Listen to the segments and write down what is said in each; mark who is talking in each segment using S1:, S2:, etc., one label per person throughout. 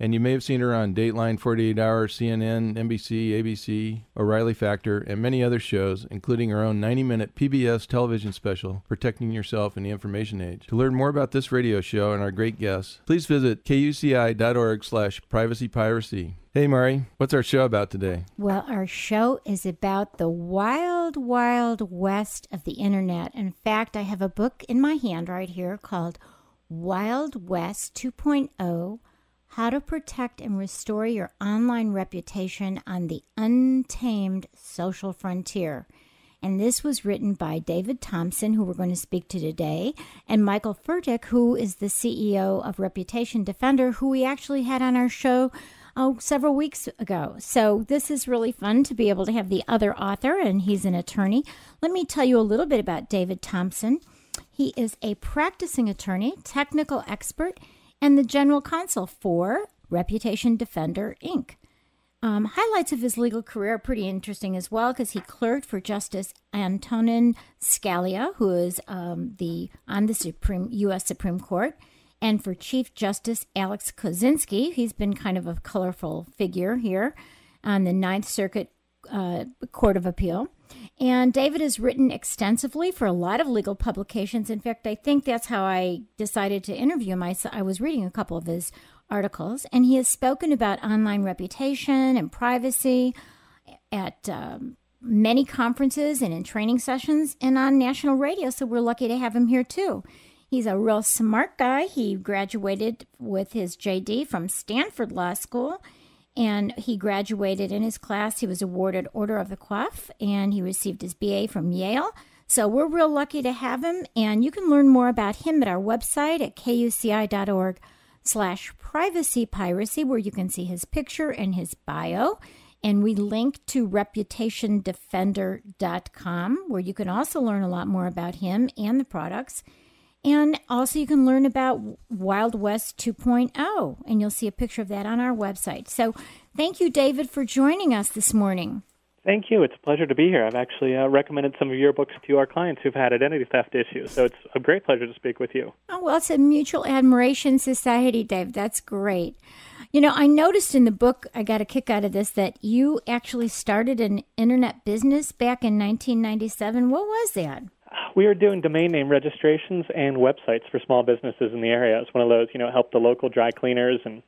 S1: And you may have seen her on Dateline 48 Hour, CNN, NBC, ABC, O'Reilly Factor, and many other shows, including her own 90 minute PBS television special, Protecting Yourself in the Information Age. To learn more about this radio show and our great guests, please visit kuci.org slash privacypiracy. Hey, Mari, what's our show about today?
S2: Well, our show is about the wild, wild west of the internet. In fact, I have a book in my hand right here called Wild West 2.0 how to Protect and Restore Your Online Reputation on the Untamed Social Frontier. And this was written by David Thompson, who we're going to speak to today, and Michael Fertik, who is the CEO of Reputation Defender, who we actually had on our show oh, several weeks ago. So this is really fun to be able to have the other author, and he's an attorney. Let me tell you a little bit about David Thompson. He is a practicing attorney, technical expert, and the general counsel for Reputation Defender, Inc. Um, highlights of his legal career are pretty interesting as well because he clerked for Justice Antonin Scalia, who is um, the on the Supreme U.S. Supreme Court, and for Chief Justice Alex Kozinski. He's been kind of a colorful figure here on the Ninth Circuit uh, Court of Appeal. And David has written extensively for a lot of legal publications. In fact, I think that's how I decided to interview him. I, I was reading a couple of his articles, and he has spoken about online reputation and privacy at um, many conferences and in training sessions and on national radio. So we're lucky to have him here too. He's a real smart guy. He graduated with his JD from Stanford Law School and he graduated in his class. He was awarded Order of the Coif, and he received his BA from Yale. So we're real lucky to have him, and you can learn more about him at our website at kuci.org slash privacy piracy, where you can see his picture and his bio. And we link to reputationdefender.com, where you can also learn a lot more about him and the products. And also, you can learn about Wild West 2.0, and you'll see a picture of that on our website. So, thank you, David, for joining us this morning.
S3: Thank you. It's a pleasure to be here. I've actually uh, recommended some of your books to our clients who've had identity theft issues, so it's a great pleasure to speak with you.
S2: Oh, well, it's a mutual admiration society, Dave. That's great. You know, I noticed in the book, I got a kick out of this, that you actually started an internet business back in 1997. What was that?
S3: We are doing domain name registrations and websites for small businesses in the area. It's one of those, you know, help the local dry cleaners and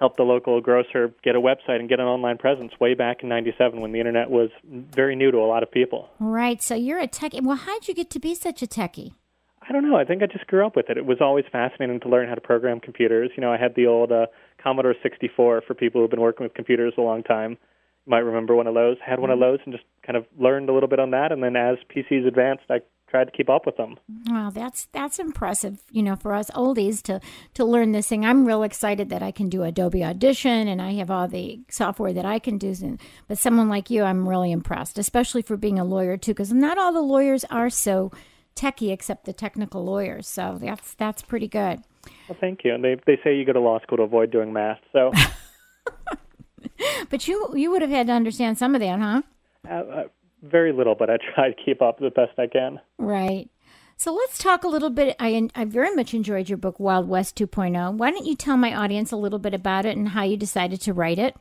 S3: help the local grocer get a website and get an online presence way back in 97 when the internet was very new to a lot of people.
S2: Right. So you're a techie. Well, how did you get to be such a techie?
S3: I don't know. I think I just grew up with it. It was always fascinating to learn how to program computers. You know, I had the old uh, Commodore 64 for people who've been working with computers a long time. You might remember one of those. Had one of mm-hmm. those and just kind of learned a little bit on that. And then as PCs advanced, I tried to keep up with them.
S2: Well, that's that's impressive, you know, for us oldies to to learn this thing. I'm real excited that I can do Adobe Audition and I have all the software that I can do. But someone like you, I'm really impressed, especially for being a lawyer too, because not all the lawyers are so techie except the technical lawyers. So that's that's pretty good.
S3: Well, thank you. And they they say you go to law school to avoid doing math. So.
S2: but you you would have had to understand some of that, huh?
S3: Uh, uh, very little, but I try to keep up the best I can.
S2: Right. So let's talk a little bit. I, I very much enjoyed your book, Wild West 2.0. Why don't you tell my audience a little bit about it and how you decided to write it?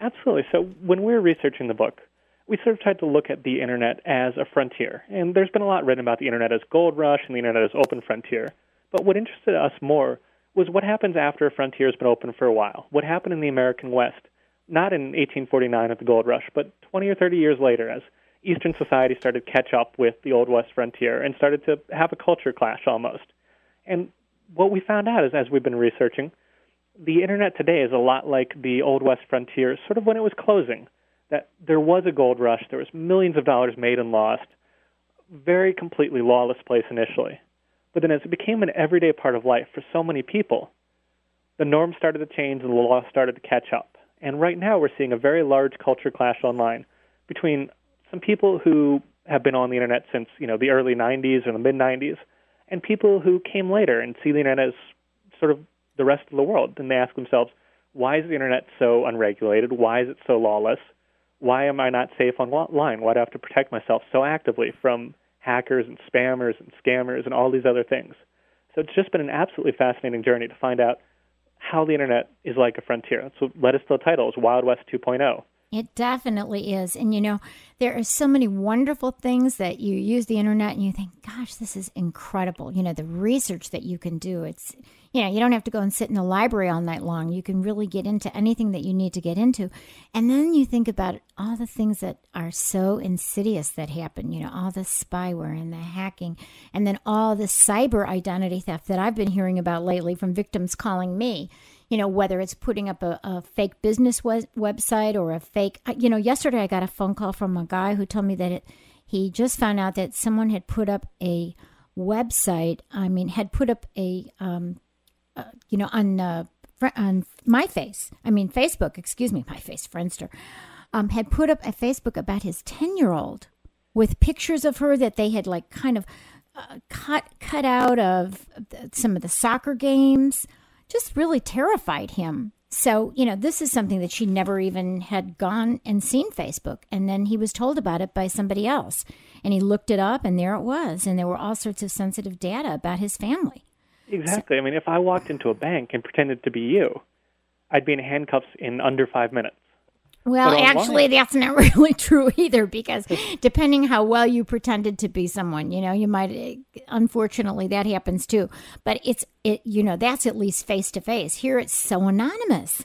S3: Absolutely. So when we were researching the book, we sort of tried to look at the internet as a frontier. And there's been a lot written about the internet as gold rush and the internet as open frontier. But what interested us more was what happens after a frontier has been open for a while. What happened in the American West, not in 1849 at the gold rush, but 20 or 30 years later as Eastern society started to catch up with the Old West frontier and started to have a culture clash almost. And what we found out is, as we've been researching, the internet today is a lot like the Old West frontier, sort of when it was closing. That there was a gold rush, there was millions of dollars made and lost, very completely lawless place initially. But then as it became an everyday part of life for so many people, the norms started to change and the law started to catch up. And right now we're seeing a very large culture clash online between some people who have been on the internet since, you know, the early 90s or the mid 90s and people who came later and see the internet as sort of the rest of the world. And they ask themselves, why is the internet so unregulated? Why is it so lawless? Why am I not safe online? Why do I have to protect myself so actively from hackers and spammers and scammers and all these other things. So it's just been an absolutely fascinating journey to find out how the internet is like a frontier. So let us title is Wild West 2.0.
S2: It definitely is. And you know, there are so many wonderful things that you use the internet and you think, gosh, this is incredible. You know, the research that you can do. It's you know, you don't have to go and sit in the library all night long. You can really get into anything that you need to get into. And then you think about all the things that are so insidious that happen, you know, all the spyware and the hacking, and then all the cyber identity theft that I've been hearing about lately from victims calling me you know, whether it's putting up a, a fake business we- website or a fake, you know, yesterday I got a phone call from a guy who told me that it, he just found out that someone had put up a website, I mean, had put up a um, uh, you know, on uh, on my face. I mean, Facebook. Excuse me, my face, Friendster. Um, had put up a Facebook about his ten year old with pictures of her that they had like kind of uh, cut cut out of some of the soccer games. Just really terrified him. So, you know, this is something that she never even had gone and seen Facebook. And then he was told about it by somebody else. And he looked it up, and there it was. And there were all sorts of sensitive data about his family.
S3: Exactly. I mean, if I walked into a bank and pretended to be you, I'd be in handcuffs in under five minutes.
S2: Well, actually, that's not really true either because depending how well you pretended to be someone, you know, you might, unfortunately, that happens too. But it's, it, you know, that's at least face to face. Here it's so anonymous.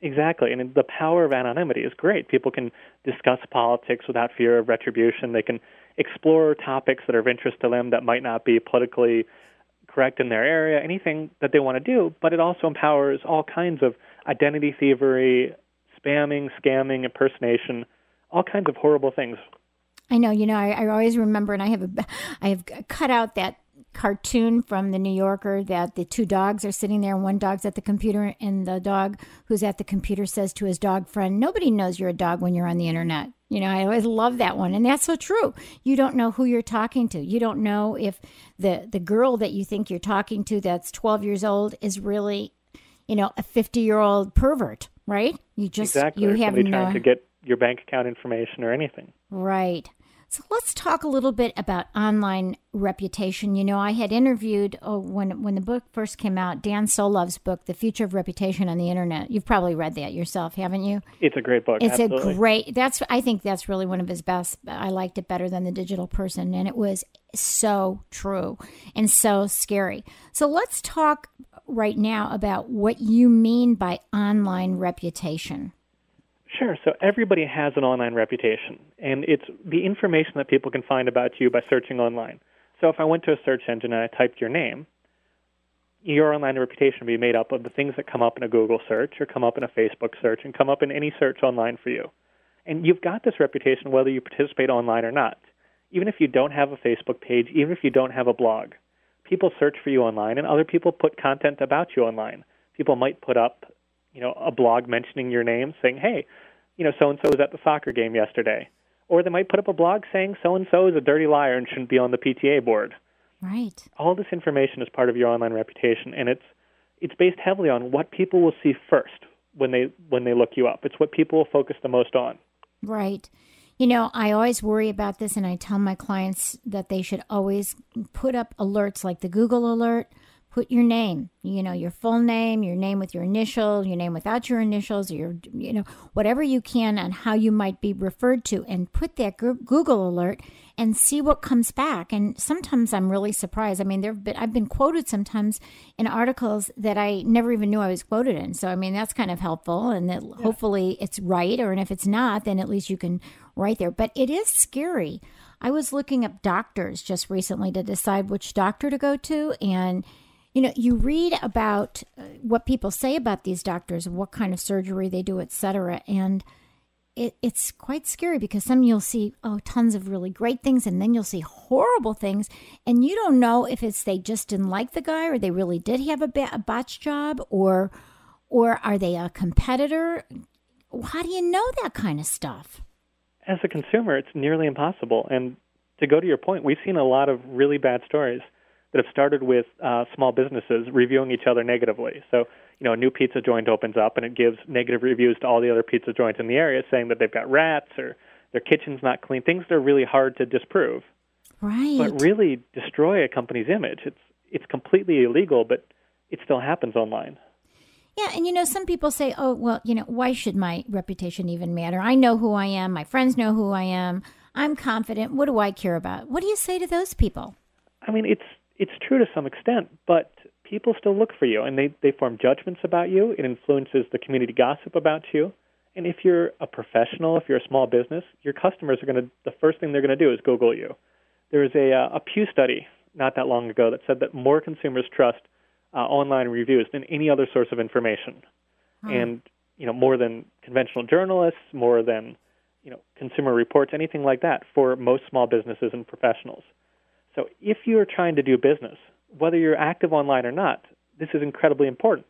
S3: Exactly. And the power of anonymity is great. People can discuss politics without fear of retribution. They can explore topics that are of interest to them that might not be politically correct in their area, anything that they want to do, but it also empowers all kinds of identity thievery, spamming, scamming, impersonation, all kinds of horrible things.
S2: I know, you know, I, I always remember, and I have a, I have cut out that cartoon from the New Yorker that the two dogs are sitting there and one dog's at the computer and the dog who's at the computer says to his dog friend, Nobody knows you're a dog when you're on the internet. You know, I always love that one. And that's so true. You don't know who you're talking to. You don't know if the the girl that you think you're talking to that's 12 years old is really, you know, a 50-year-old pervert, right? You just
S3: exactly.
S2: you
S3: have no trying to get your bank account information or anything.
S2: Right. So let's talk a little bit about online reputation. You know, I had interviewed oh, when when the book first came out, Dan Solove's book, The Future of Reputation on the Internet. You've probably read that yourself, haven't you?
S3: It's a great book.
S2: It's
S3: absolutely.
S2: a great. That's I think that's really one of his best. I liked it better than The Digital Person, and it was so true and so scary. So let's talk right now about what you mean by online reputation.
S3: Sure. So everybody has an online reputation, and it's the information that people can find about you by searching online. So if I went to a search engine and I typed your name, your online reputation would be made up of the things that come up in a Google search or come up in a Facebook search and come up in any search online for you. And you've got this reputation whether you participate online or not. Even if you don't have a Facebook page, even if you don't have a blog, people search for you online and other people put content about you online. People might put up you know, a blog mentioning your name, saying, "Hey, you know, so and so was at the soccer game yesterday," or they might put up a blog saying, "So and so is a dirty liar and shouldn't be on the PTA board."
S2: Right.
S3: All this information is part of your online reputation, and it's it's based heavily on what people will see first when they when they look you up. It's what people will focus the most on.
S2: Right. You know, I always worry about this, and I tell my clients that they should always put up alerts like the Google alert, put your name, you know, your full name, your name with your initial, your name without your initials, or your, you know, whatever you can on how you might be referred to, and put that Google alert and see what comes back. And sometimes I'm really surprised. I mean, there've been I've been quoted sometimes in articles that I never even knew I was quoted in. So I mean, that's kind of helpful, and that yeah. hopefully it's right. Or and if it's not, then at least you can write there. But it is scary. I was looking up doctors just recently to decide which doctor to go to, and you know, you read about uh, what people say about these doctors, what kind of surgery they do, etc. And it, it's quite scary because some you'll see oh tons of really great things and then you'll see horrible things and you don't know if it's they just didn't like the guy or they really did have a, ba- a botch job or or are they a competitor how do you know that kind of stuff
S3: as a consumer it's nearly impossible and to go to your point we've seen a lot of really bad stories that have started with uh, small businesses reviewing each other negatively so you know, a new pizza joint opens up and it gives negative reviews to all the other pizza joints in the area saying that they've got rats or their kitchen's not clean, things that are really hard to disprove.
S2: Right.
S3: But really destroy a company's image. It's it's completely illegal, but it still happens online.
S2: Yeah, and you know, some people say, "Oh, well, you know, why should my reputation even matter? I know who I am. My friends know who I am. I'm confident. What do I care about?" What do you say to those people?
S3: I mean, it's it's true to some extent, but people still look for you and they, they form judgments about you. It influences the community gossip about you. And if you're a professional, if you're a small business, your customers are going to, the first thing they're going to do is Google you. There was a, uh, a Pew study not that long ago that said that more consumers trust uh, online reviews than any other source of information. Hmm. And, you know, more than conventional journalists, more than, you know, consumer reports, anything like that for most small businesses and professionals. So if you're trying to do business, whether you're active online or not, this is incredibly important.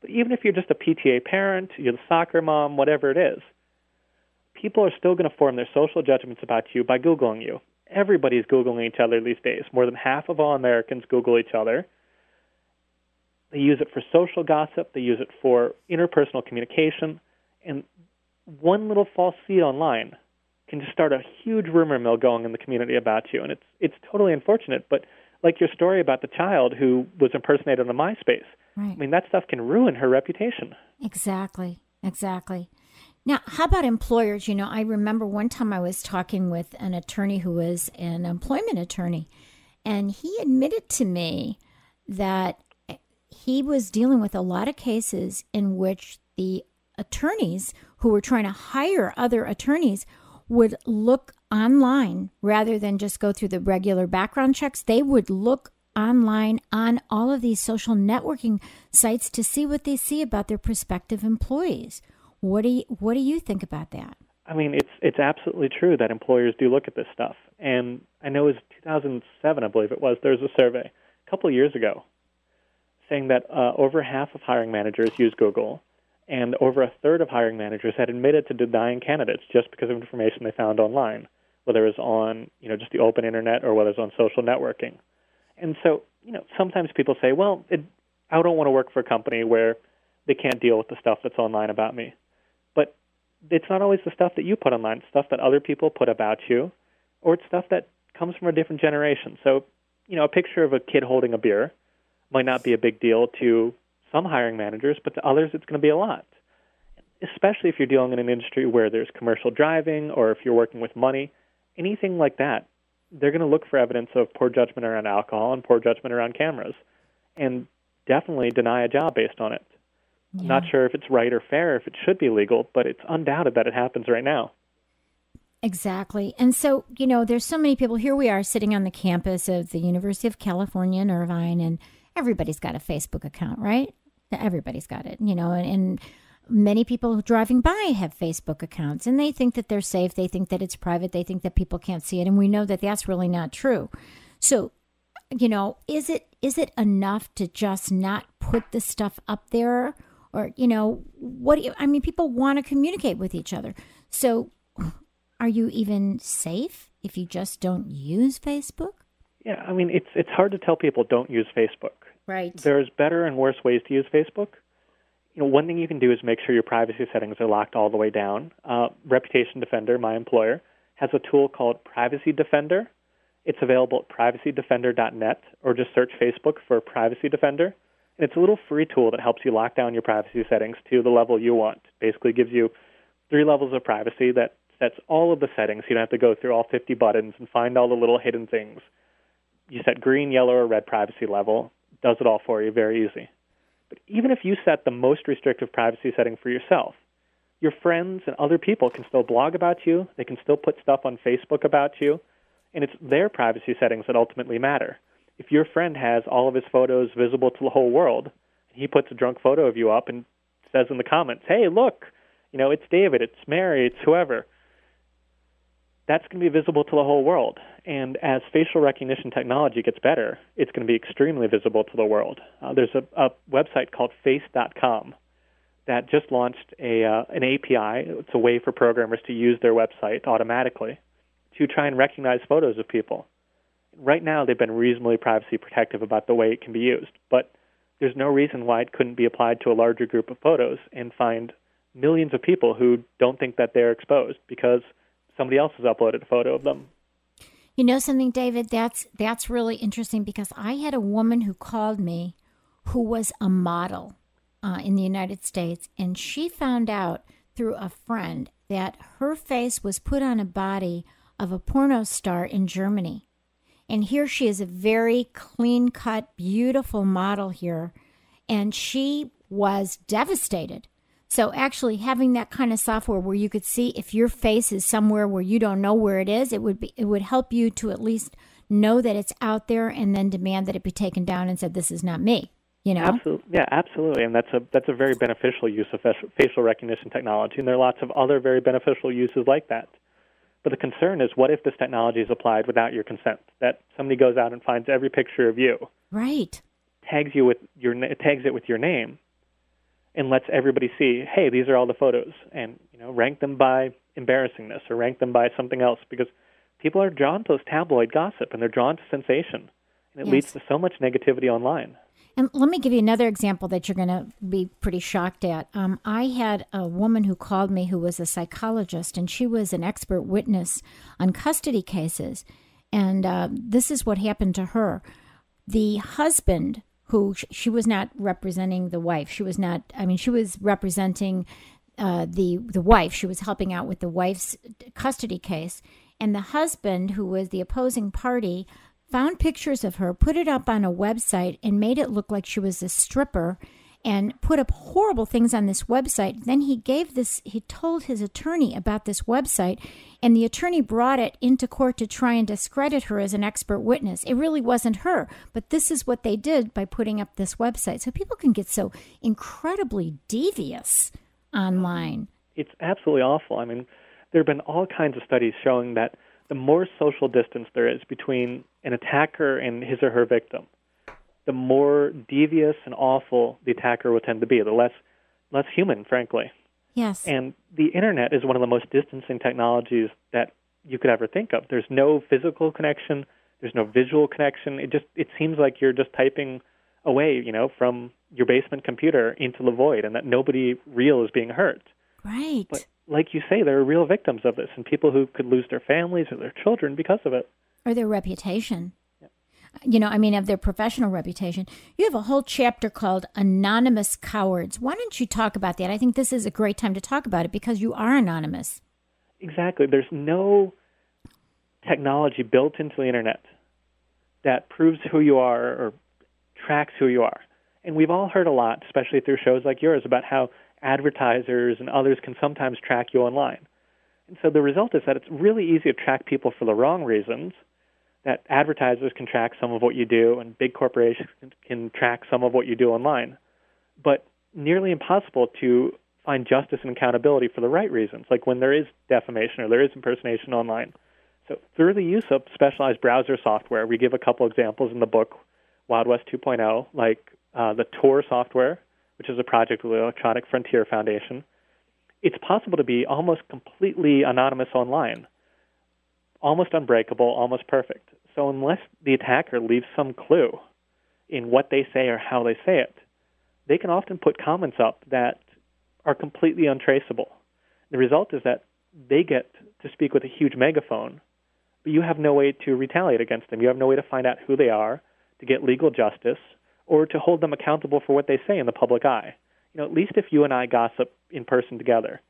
S3: But even if you're just a PTA parent, you're the soccer mom, whatever it is, people are still going to form their social judgments about you by Googling you. Everybody's Googling each other these days. More than half of all Americans Google each other. They use it for social gossip, they use it for interpersonal communication, and one little false feed online can just start a huge rumor mill going in the community about you. And it's it's totally unfortunate, but like your story about the child who was impersonated on MySpace.
S2: Right. I
S3: mean, that stuff can ruin her reputation.
S2: Exactly. Exactly. Now, how about employers? You know, I remember one time I was talking with an attorney who was an employment attorney, and he admitted to me that he was dealing with a lot of cases in which the attorneys who were trying to hire other attorneys would look online rather than just go through the regular background checks. They would look online on all of these social networking sites to see what they see about their prospective employees. What do you, what do you think about that?
S3: I mean, it's it's absolutely true that employers do look at this stuff. And I know it was 2007, I believe it was. There was a survey a couple of years ago saying that uh, over half of hiring managers use Google, and over a third of hiring managers had admitted to denying candidates just because of information they found online whether it's on you know just the open internet or whether it's on social networking. And so you know sometimes people say, well, it, I don't want to work for a company where they can't deal with the stuff that's online about me. But it's not always the stuff that you put online; it's stuff that other people put about you, or it's stuff that comes from a different generation. So you know a picture of a kid holding a beer might not be a big deal to some hiring managers, but to others it's going to be a lot. Especially if you're dealing in an industry where there's commercial driving or if you're working with money anything like that, they're going to look for evidence of poor judgment around alcohol and poor judgment around cameras, and definitely deny a job based on it. Yeah. Not sure if it's right or fair, if it should be legal, but it's undoubted that it happens right now.
S2: Exactly. And so, you know, there's so many people. Here we are sitting on the campus of the University of California in Irvine, and everybody's got a Facebook account, right? Everybody's got it, you know, and, and many people driving by have Facebook accounts and they think that they're safe. They think that it's private. They think that people can't see it. And we know that that's really not true. So, you know, is it is it enough to just not put the stuff up there? Or, you know, what do you, I mean, people want to communicate with each other. So, are you even safe if you just don't use Facebook?
S3: Yeah, I mean, it's it's hard to tell people don't use Facebook.
S2: Right.
S3: There's better and worse ways to use Facebook you know, one thing you can do is make sure your privacy settings are locked all the way down. Uh, Reputation Defender, my employer, has a tool called Privacy Defender, It's available at privacydefender.net or just search Facebook for Privacy Defender. And it's a little free tool that helps you lock down your privacy settings to the level you want. Basically gives you three levels of privacy that sets all of the settings. You don't have to go through all 50 buttons and find all the little hidden things. You set green, yellow, or red privacy level. Does it all for you, very easy. But even if you set the most restrictive privacy setting for yourself, your friends and other people can still blog about you. They can still put stuff on Facebook about you. And it's their privacy settings that ultimately matter. If your friend has all of his photos visible to the whole world, he puts a drunk photo of you up and says in the comments, hey, look, you know, it's David, it's Mary, it's whoever. That's going to be visible to the whole world. And as facial recognition technology gets better, it's going to be extremely visible to the world. Uh, there's a, a website called face.com that just launched a uh, an API. It's a way for programmers to use their website automatically to try and recognize photos of people. Right now, they've been reasonably privacy protective about the way it can be used, but there's no reason why it couldn't be applied to a larger group of photos and find millions of people who don't think that they're exposed because somebody else has uploaded a photo of them.
S2: You know something, David? That's that's really interesting because I had a woman who called me who was a model uh, in the United States, and she found out through a friend that her face was put on a body of a porno star in Germany. And here she is, a very clean cut, beautiful model here. And she was devastated so actually having that kind of software where you could see if your face is somewhere where you don't know where it is, it would be it would help you to at least know that it's out there and then demand that it be taken down and said this is not me. You know?
S3: Absolutely. Yeah, absolutely. And that's a that's a very beneficial use of facial recognition technology and there are lots of other very beneficial uses like that. But the concern is what if this technology is applied without your consent? That somebody goes out and finds every picture of you.
S2: Right.
S3: Tags you with your tags it with your name and lets everybody see, hey, these are all the photos, and you know, rank them by embarrassingness or rank them by something else because people are drawn to this tabloid gossip and they're drawn to sensation, and it yes. leads to so much negativity online.
S2: And let me give you another example that you're going to be pretty shocked at. Um, I had a woman who called me who was a psychologist, and she was an expert witness on custody cases. And uh, this is what happened to her. The husband who she was not representing the wife. She was not. I mean, she was representing uh, the the wife. She was helping out with the wife's custody case, and the husband, who was the opposing party, found pictures of her, put it up on a website, and made it look like she was a stripper and put up horrible things on this website. Then he gave this, he told his attorney about this website, and the attorney brought it into court to try and discredit her as an expert witness. It really wasn't her, but this is what they did by putting up this website. So people can get so incredibly devious online.
S3: It's absolutely awful. I mean, there have been all kinds of studies showing that the more social distance there is between an attacker and his or her victim, the more devious and awful the attacker will tend to be, the less less human, frankly.
S2: Yes.
S3: And the internet is one of the most distancing technologies that you could ever think of. There's no physical connection, there's no visual connection. It just it seems like you're just typing away, you know, from your basement computer into the void and that nobody real is being hurt.
S2: Right.
S3: But like you say, there are real victims of this and people who could lose their families or their children because of it.
S2: Or their reputation you know, I mean, of their professional reputation. You have a whole chapter called Anonymous Cowards. Why don't you talk about that? I think this is a great time to talk about it because you are anonymous.
S3: Exactly. There's no technology built into the internet that proves who you are or tracks who you are. And we've all heard a lot, especially through shows like yours, about how advertisers and others can sometimes track you online. And so the result is that it's really easy to track people for the wrong reasons that advertisers can track some of what you do and big corporations can track some of what you do online, but nearly impossible to find justice and accountability for the right reasons, like when there is defamation or there is impersonation online. So, through the use of specialized browser software, we give a couple examples in the book, Wild West 2.0, like uh, the Tor software, which is a project with the Electronic Frontier Foundation. It's possible to be almost completely anonymous online almost unbreakable, almost perfect. So unless the attacker leaves some clue in what they say or how they say it, they can often put comments up that are completely untraceable. The result is that they get to speak with a huge megaphone but you have no way to retaliate against them. You have no way to find out who they are, to get legal justice, or to hold them accountable for what they say in the public eye. You know, at least if you and I gossip in person together,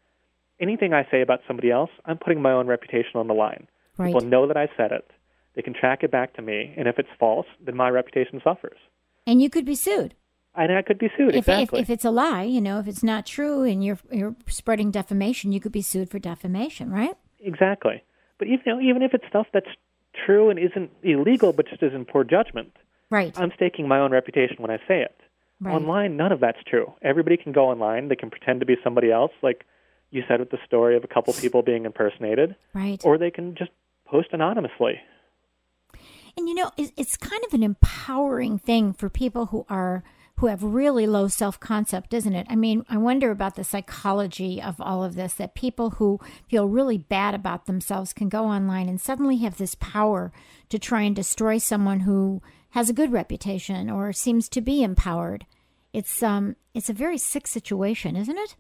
S3: anything I say about somebody else, I'm putting my own reputation on the line.
S2: Right.
S3: People know that I said it. They can track it back to me, and if it's false, then my reputation suffers.
S2: And you could be sued.
S3: And I could be sued.
S2: If,
S3: exactly.
S2: if, if it's a lie, you know, if it's not true and you're you're spreading defamation, you could be sued for defamation, right?
S3: Exactly. But even you know, even if it's stuff that's true and isn't illegal, but just isn't poor judgment,
S2: Right.
S3: I'm staking my own reputation when I say it.
S2: right.
S3: Online, none of that's true. Everybody can go online. They can pretend to be somebody else, like you said with the story of a couple people being impersonated,
S2: Right.
S3: or they can just post anonymously.
S2: And you know, it's, it's kind of an empowering thing for people who are who have really low self-concept, isn't it? I mean, I wonder about the psychology of all of this that people who feel really bad about themselves can go online and suddenly have this power to try and destroy someone who has a good reputation or seems to be empowered. It's um it's a very sick situation, isn't it?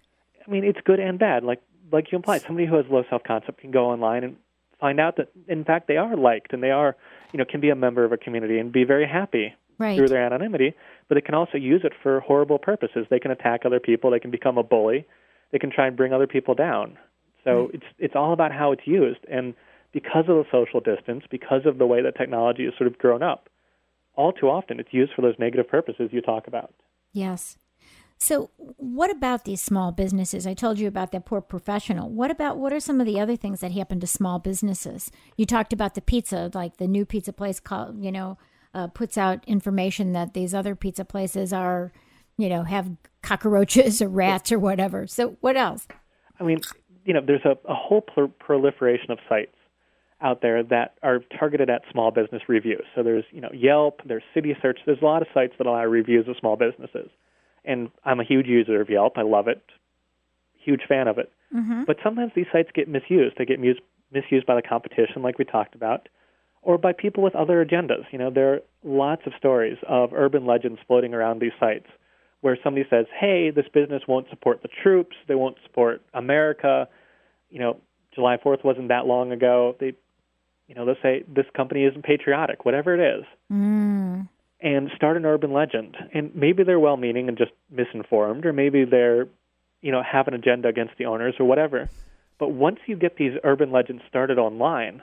S3: I mean, it's good and bad. Like like you implied, somebody who has low self concept can go online and find out that in fact they are liked and they are, you know, can be a member of a community and be very happy
S2: Right.
S3: through their anonymity. But they can also use it for horrible purposes. They can attack other people. They can become a bully. They can try and bring other people down. So it's it's all about how it's used. And because of the social distance, because of the way that technology has sort of grown up, all too often it's used for those negative purposes you talk about.
S2: Yes. So, what about these small businesses? I told you about that poor professional. What about what are some of the other things that happen to small businesses? You talked about the pizza, like the new pizza place called, you know, uh, puts out information that these other pizza places are, you know, have cockroaches or rats or whatever. So, what else?
S3: I mean, you know, there's a, a whole prol- proliferation of sites out there that are targeted at small business reviews. So there's, you know, Yelp, there's City Search. There's a lot of sites that allow reviews of small businesses. And I'm a huge user of Yelp. I love it. Huge fan of it.
S2: Mm-hmm.
S3: But sometimes these sites get misused. They get mus- misused by the competition, like we talked about, or by people with other agendas. You know, there are lots of stories of urban legends floating around these sites where somebody says, "Hey, this business won't support the troops. They won't support America." You know, July 4th wasn't that long ago. They, you know, they'll say this company isn't patriotic, whatever it is,
S2: Mm.
S3: And start an urban legend. And maybe they're well-meaning and just misinformed, or maybe they're, you know, have an agenda against the owners or whatever. But once you get these urban legends started online,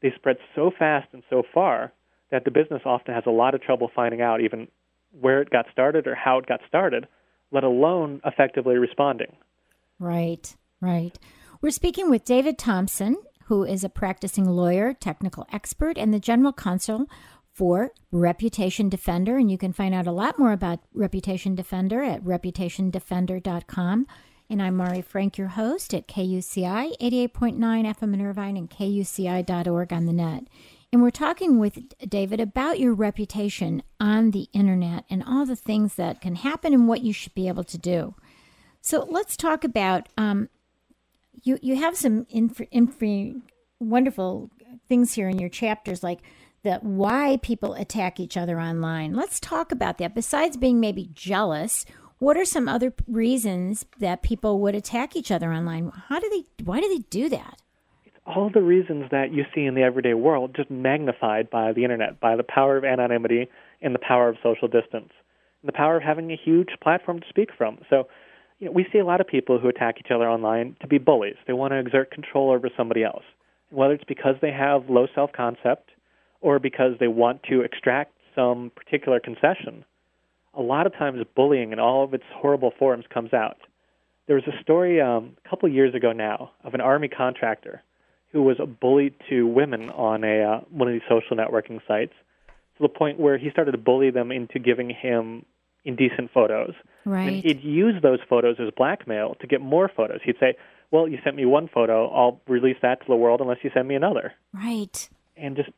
S3: they spread so fast and so far that the business often has a lot of trouble finding out even where it got started or how it got started, let alone effectively responding.
S2: Right, right. We're speaking with David Thompson, who is a practicing lawyer, technical expert, and the general counsel for Reputation Defender. And you can find out a lot more about Reputation Defender at reputationdefender.com. And I'm Mari Frank, your host at KUCI 88.9 FM in Irvine and KUCI.org on the net. And we're talking with David about your reputation on the internet and all the things that can happen and what you should be able to do. So let's talk about um, you. You have some inf- inf- wonderful things here in your chapters, like the why people attack each other online. Let's talk about that. Besides being maybe jealous, what are some other reasons that people would attack each other online? How do they? Why do they do that?
S3: It's all the reasons that you see in the everyday world just magnified by the internet, by the power of anonymity and the power of social distance, and the power of having a huge platform to speak from. So, you know, we see a lot of people who attack each other online to be bullies. They want to exert control over somebody else, whether it's because they have low self-concept or because they want to extract some particular concession. A lot of times, bullying in all of its horrible forms comes out. There was a story um, a couple years ago now of an army contractor who was a bully to women on a uh, one of these social networking sites to the point where he started to bully them into giving him indecent photos. And
S2: Right.
S3: he'd use those photos as blackmail to get more photos. He'd say, "Well, you sent me one photo, I'll release that to the world unless you send me another."
S2: Right.
S3: And just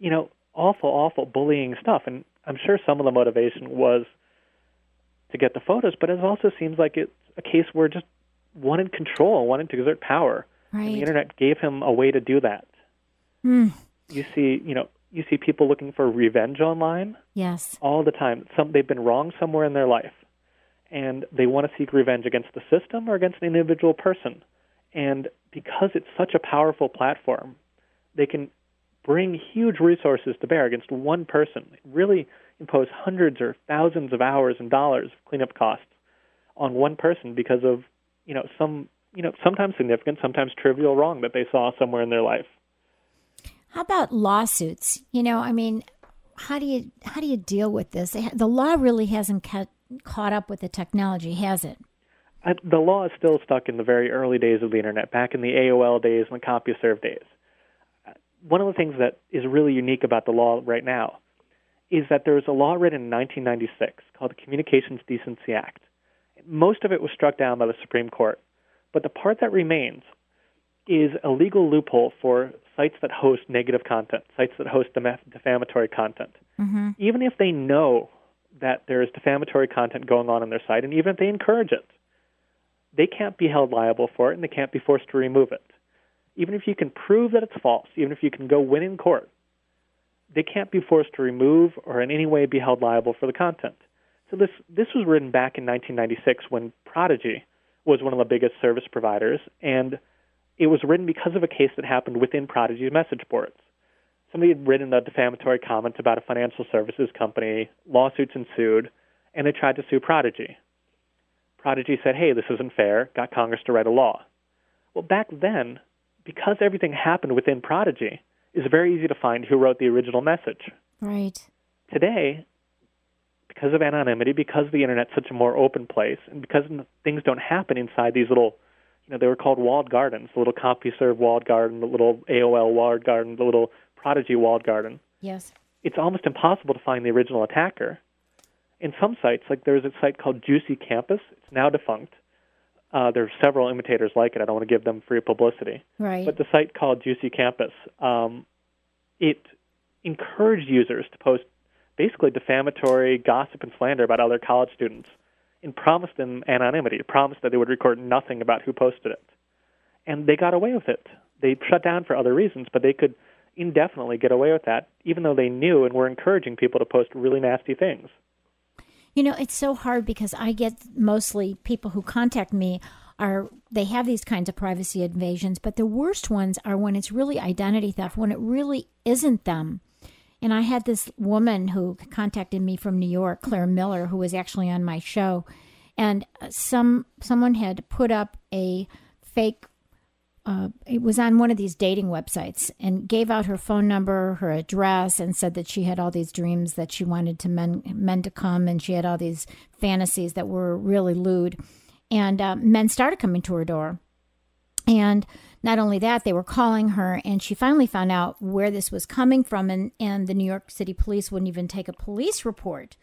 S3: you know, awful awful bullying stuff. And I'm sure some of the motivation was to get the photos, but it also seems like it's a case where just wanted control, wanted to exert power. And the internet gave him a way to do that.
S2: Hmm.
S3: You see, you know, you see people looking for revenge online
S2: Yes.
S3: all the time. Some they've been wrong somewhere in their life, and they want to seek revenge against the system or against an individual person. And because it's such a powerful platform, they can bring huge resources to bear against one person, really impose hundreds or thousands of hours and dollars of cleanup costs on one person because of you know some you know sometimes significant, sometimes trivial wrong that they saw somewhere in their life.
S2: How about lawsuits? You know, I mean, how do you how do you deal with this? The law really hasn't ca- caught up with the technology, has it?
S3: I, the law is still stuck in the very early days of the internet, back in the AOL days and the CompuServe days. One of the things that is really unique about the law right now is that there was a law written in 1996 called the Communications Decency Act. Most of it was struck down by the Supreme Court, but the part that remains is a legal loophole for sites that host negative content, sites that host defamatory content. Mm-hmm. Even if they know that there is defamatory content going on on their site, and even if they encourage it, they can't be held liable for it and they can't be forced to remove it. Even if you can prove that it's false, even if you can go win in court, they can't be forced to remove or in any way be held liable for the content. So this this was written back in 1996 when Prodigy was one of the biggest service providers, and it was written because of a case that happened within Prodigy's message boards. Somebody had written a defamatory comment about a financial services company, lawsuits ensued, and they tried to sue Prodigy. Prodigy said, hey, this isn't fair, got Congress to write a law. Well, back then, because everything happened within Prodigy, it's very easy to find who wrote the original message.
S2: Right.
S3: Today, because of anonymity, because the internet's such a more open place, and because things don't happen inside these little, you know, they were called walled gardens, the little CompuServe walled garden, the little AOL walled garden, the little Prodigy walled garden.
S2: Yes.
S3: It's almost impossible to find the original attacker in some sites, like there's a site called Juicy Campus. It's now defunct. Uh, there are several imitators like it. I don't want to give them free publicity.
S2: Right.
S3: But the site called Juicy Campus, um, it encouraged users to post basically defamatory gossip and slander about other college students and promised them anonymity, promised that they would record nothing about who posted it. And they got away with it. They shut down for other reasons, but they could indefinitely get away with that, even though they knew and were encouraging people to post really nasty things.
S2: You know, it's so hard because I get mostly people who contact me are they have these kinds of privacy invasions, but the worst ones are when it's really identity theft, when it really isn't them. And I had this woman who contacted me from New York, Claire Miller, who was actually on my show, and uh, some someone had put up a fake uh, it was on one of these dating websites and gave out her phone number, her address, and said that she had all these dreams that she wanted to men men to come, and she had all these fantasies that were really lewd. And uh, men started coming to her door, and not only that, they were calling her, and she finally found out where this was coming from, and and the New York City police wouldn't even take a police report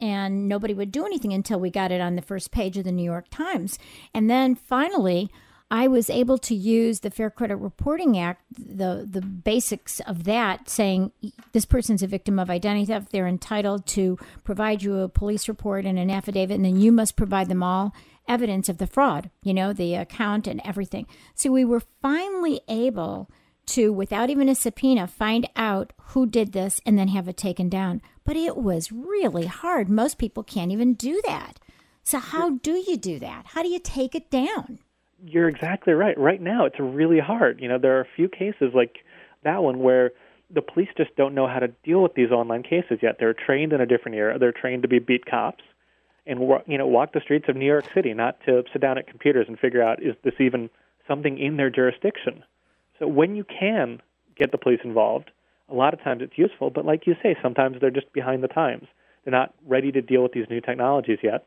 S2: and nobody would do anything until we got it on the first page of the New York Times. And then finally, I was able to use the Fair Credit Reporting Act, the the basics of that, saying this person's a victim of identity theft. They're entitled to provide you a police report and an affidavit, and then you must provide them all evidence of the fraud. You know, the account and everything. So we were finally able to, without even a subpoena, find out who did this and then have it taken down. But it was really hard. Most people can't even do that. So how do you do that? How do you take it down?
S3: You're exactly right. Right now, it's really hard. You know, there are a few cases like that one where the police just don't know how to deal with these online cases yet. They're trained in a different era. They're trained to be beat cops and you know walk the streets of New York City, not to sit down at computers and figure out is this even something in their jurisdiction. So when you can get the police involved, a lot of times it's useful. But like you say, sometimes they're just behind the times. They're not ready to deal with these new technologies yet.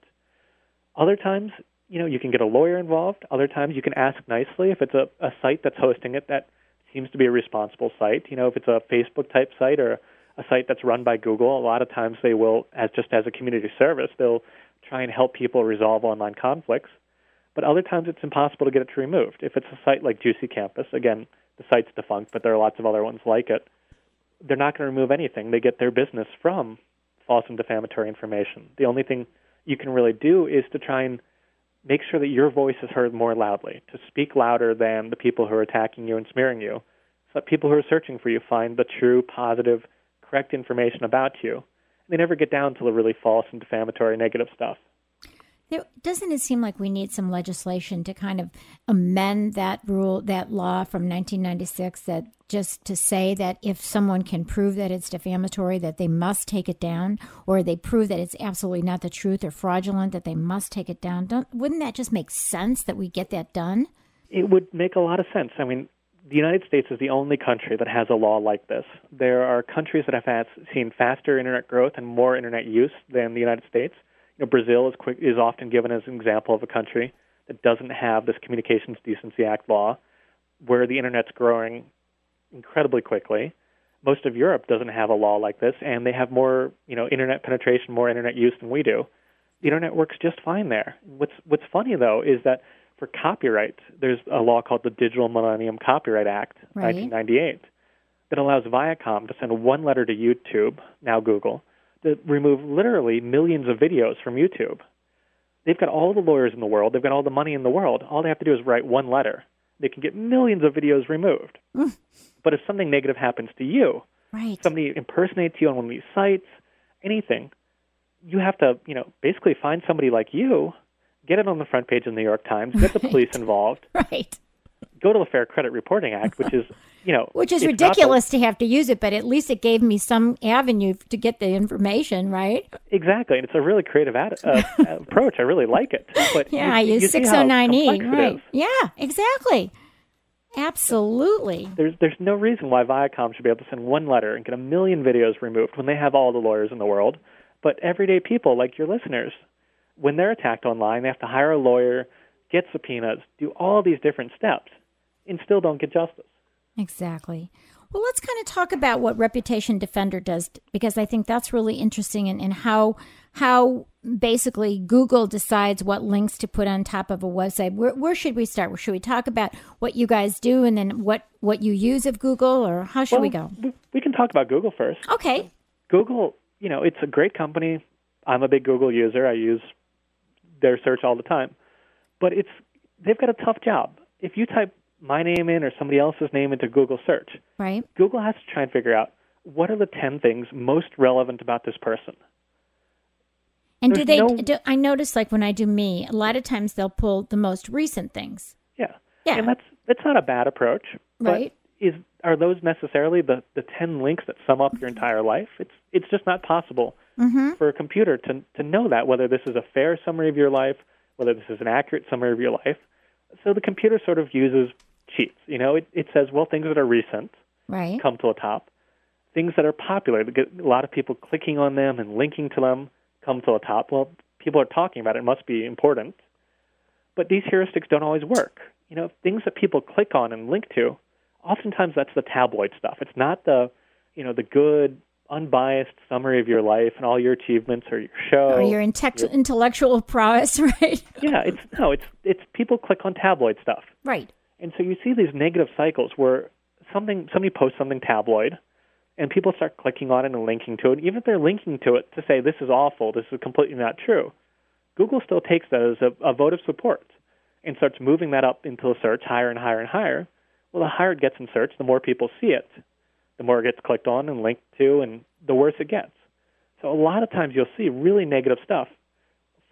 S3: Other times you know, you can get a lawyer involved. Other times you can ask nicely if it's a, a site that's hosting it that seems to be a responsible site. You know, if it's a Facebook type site or a site that's run by Google, a lot of times they will, as just as a community service, they'll try and help people resolve online conflicts. But other times it's impossible to get it removed. If it's a site like Juicy Campus, again, the site's defunct, but there are lots of other ones like it. They're not going to remove anything. They get their business from false and defamatory information. The only thing you can really do is to try and make sure that your voice is heard more loudly, to speak louder than the people who are attacking you and smearing you, so that people who are searching for you find the true, positive, correct information about you. And they never get down to the really false and defamatory, negative stuff.
S2: There, doesn't it seem like we need some legislation to kind of amend that rule, that law from 1996, that just to say that if someone can prove that it's defamatory, that they must take it down, or they prove that it's absolutely not the truth or fraudulent, that they must take it down? Don't, wouldn't that just make sense that we get that done?
S3: It would make a lot of sense. I mean, the United States is the only country that has a law like this. There are countries that have had, seen faster internet growth and more internet use than the United States. You know, Brazil is quick, is often given as an example of a country that doesn't have this Communications Decency Act law, where the internet's growing incredibly quickly. Most of Europe doesn't have a law like this, and they have more, you know, internet penetration, more internet use than we do. The internet works just fine there. What's what's funny though is that for copyright, there's a law called the Digital Millennium Copyright Act,
S2: Right.
S3: 1998, that allows Viacom to send one letter to YouTube, now Google, to remove literally millions of videos from YouTube. They've got all the lawyers in the world, they've got all the money in the world. All they have to do is write one letter. They can get millions of videos removed. Mm. but if something negative happens to you,
S2: Right.
S3: somebody impersonates you on one of these sites, anything, you have to, you know, basically find somebody like you, get it on the front page of the New York Times, get the police involved,
S2: Right.
S3: Go to the Fair Credit Reporting Act, which is, you know,
S2: Which is
S3: not the-
S2: ridiculous to have to use it, but at least it gave me some avenue to get the information, right?
S3: exactly, and it's a really creative ad, uh, approach. I really like it. But
S2: Yeah, I use
S3: you see how
S2: 609E. Right. Yeah, exactly. Absolutely.
S3: There's there's no reason why Viacom should be able to send one letter and get a million videos removed when they have all the lawyers in the world. But everyday people like your listeners, when they're attacked online, they have to hire a lawyer, get subpoenas, do all these different steps, and still don't get justice.
S2: Exactly. Well, let's kind of talk about what Reputation Defender does because I think that's really interesting and, and how how basically Google decides what links to put on top of a website. Where, where should we start? Should we talk about what you guys do and then what what you use of Google, or how should we go?
S3: We, we can talk about Google first.
S2: Okay.
S3: Google, you know, it's a great company. I'm a big Google user. I use their search all the time. But it's they've got a tough job. If you type my name in or somebody else's name into Google search,
S2: Right.
S3: Google has to try and figure out what are the 10 things most relevant about this person.
S2: And do they?
S3: no-
S2: Do, I notice like when I do me, a lot of times they'll pull the most recent things.
S3: Yeah.
S2: Yeah.
S3: And that's that's not a bad approach. But
S2: Right.
S3: is are those necessarily the, the 10 links that sum up your entire life? It's it's just not possible
S2: Mm-hmm.
S3: for a computer to to know that whether this is a fair summary of your life, whether this is an accurate summary of your life. So the computer sort of uses cheats. You know, it, it says, well, things that are recent
S2: Right.
S3: come to the top. Things that are popular, that get a lot of people clicking on them and linking to them, come to the top. Well, people are talking about it. It must be important. But these heuristics don't always work. You know, things that people click on and link to, oftentimes that's the tabloid stuff. It's not the, you know, the good, unbiased summary of your life and all your achievements or your show.
S2: Or your inte- intellectual prowess, right?
S3: yeah, it's no, it's it's people click on tabloid stuff.
S2: right.
S3: And so you see these negative cycles where something somebody posts something tabloid and people start clicking on it and linking to it. Even if they're linking to it to say this is awful, this is completely not true, Google still takes that as a, a vote of support and starts moving that up into the search higher and higher and higher. Well, the higher it gets in search, the more people see it, the more it gets clicked on and linked to, and the worse it gets. So a lot of times you'll see really negative stuff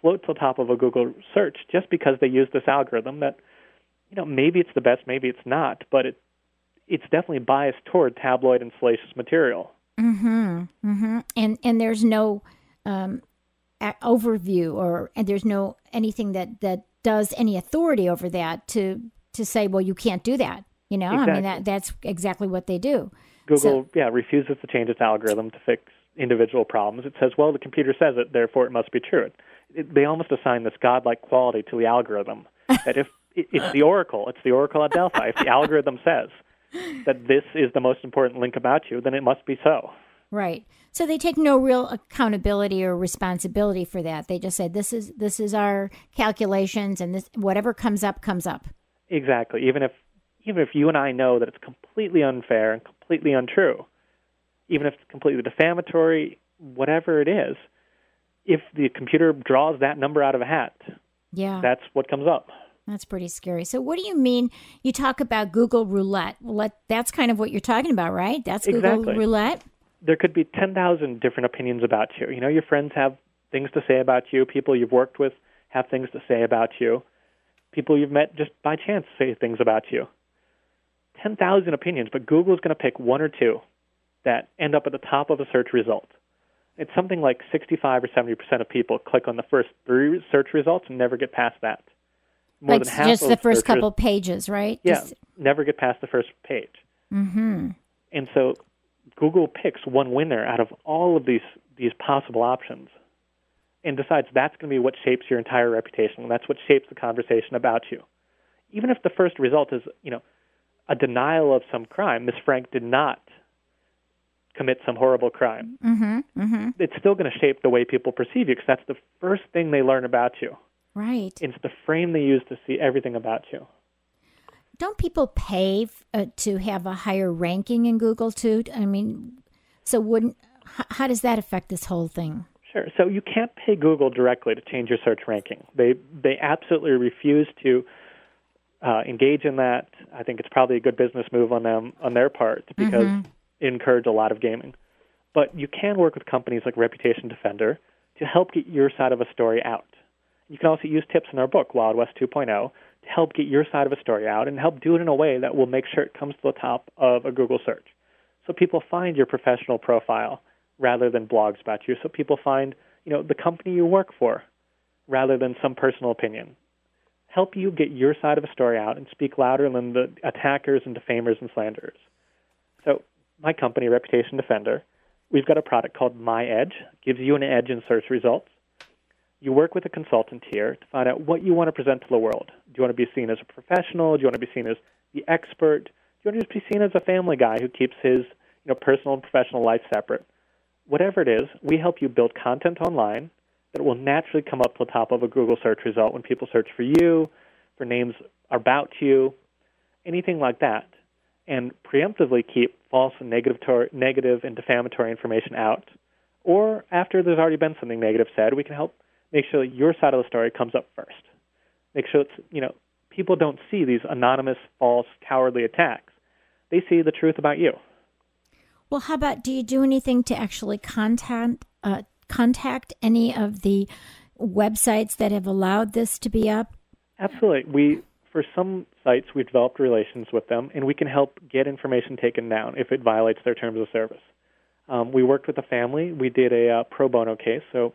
S3: float to the top of a Google search just because they use this algorithm that you know, maybe it's the best, maybe it's not, but it it's definitely biased toward tabloid and salacious material.
S2: Mm-hmm. Mm-hmm. And and there's no um, overview or and there's no anything that that does any authority over that to to say, well, you can't do that. You know, I mean that that's exactly what they do.
S3: Google,
S2: So-
S3: yeah, refuses to change its algorithm to fix individual problems. It says, well, the computer says it, therefore it must be true. It, it, they almost assign this godlike quality to the algorithm that if it, it's the oracle, it's the oracle at Delphi. If the algorithm says that this is the most important link about you, then it must be so.
S2: Right. So they take no real accountability or responsibility for that. They just say this is this is our calculations and this whatever comes up comes up.
S3: Exactly. Even if even if you and I know that it's completely unfair and completely untrue, even if it's completely defamatory, whatever it is, if the computer draws that number out of a hat,
S2: Yeah.
S3: that's what comes up.
S2: That's pretty scary. So, what do you mean? You talk about Google Roulette. Well, that's kind of what you're talking about, right? That's Google
S3: Exactly.
S2: Roulette.
S3: There could be 10,000 different opinions about you. You know, your friends have things to say about you, people you've worked with have things to say about you. People you've met just by chance say things about you. 10,000 opinions, but Google is going to pick one or two that end up at the top of a search result. It's something like 65 or 70 percent of people click on the first three search results and never get past that.
S2: More like just the first couple pages, right?
S3: Yeah,
S2: just...
S3: never get past the first page.
S2: Mm-hmm.
S3: And so Google picks one winner out of all of these these possible options and decides that's going to be what shapes your entire reputation. That's what shapes the conversation about you. Even if the first result is, you know, a denial of some crime, Miss Frank did not commit some horrible crime.
S2: Mm-hmm, mm-hmm.
S3: It's still going to shape the way people perceive you because that's the first thing they learn about you.
S2: Right.
S3: It's the frame they use to see everything about you.
S2: Don't people pay uh, to have a higher ranking in Google too? I mean, so wouldn't how does that affect this whole thing?
S3: Sure. So you can't pay Google directly to change your search ranking. They they absolutely refuse to uh, engage in that. I think it's probably a good business move on them on their part because mm-hmm. it encouraged a lot of gaming. But you can work with companies like Reputation Defender to help get your side of a story out. You can also use tips in our book, Wild West 2.0, to help get your side of a story out and help do it in a way that will make sure it comes to the top of a Google search. So people find your professional profile rather than blogs about you. So people find, you know, the company you work for rather than some personal opinion. Help you get your side of a story out and speak louder than the attackers and defamers and slanderers. So my company, Reputation Defender, we've got a product called My Edge. Gives you an edge in search results. You work with a consultant here to find out what you want to present to the world. Do you want to be seen as a professional? Do you want to be seen as the expert? Do you want to just be seen as a family guy who keeps his you know, personal and professional life separate? whatever it is, we help you build content online that will naturally come up to the top of a Google search result when people search for you, for names about you, anything like that, and preemptively keep false and negative, negative and defamatory information out. Or after there's already been something negative said, we can help make sure your side of the story comes up first. Make sure it's, you know, people don't see these anonymous, false, cowardly attacks. They see the truth about you.
S2: Well, how about do you do anything to actually contact uh, contact any of the websites that have allowed this to be up?
S3: Absolutely. We for some sites we've developed relations with them, and we can help get information taken down if it violates their terms of service. Um, we worked with a family. We did a uh, pro bono case. So,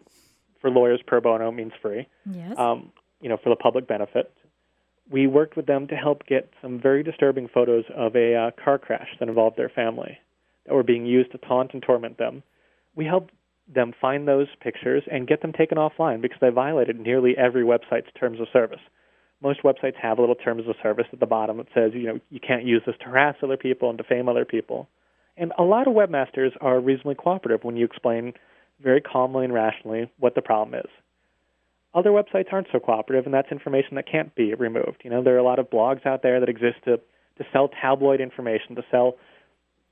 S3: for lawyers, pro bono means free.
S2: Yes.
S3: Um, you know, for the public benefit. We worked with them to help get some very disturbing photos of a uh, car crash that involved their family that were being used to taunt and torment them. We helped them find those pictures and get them taken offline because they violated nearly every website's terms of service. Most websites have a little terms of service at the bottom that says, you know, you can't use this to harass other people and defame other people. And a lot of webmasters are reasonably cooperative when you explain very calmly and rationally what the problem is. Other websites aren't so cooperative, and that's information that can't be removed. You know, there are a lot of blogs out there that exist to to sell tabloid information, to sell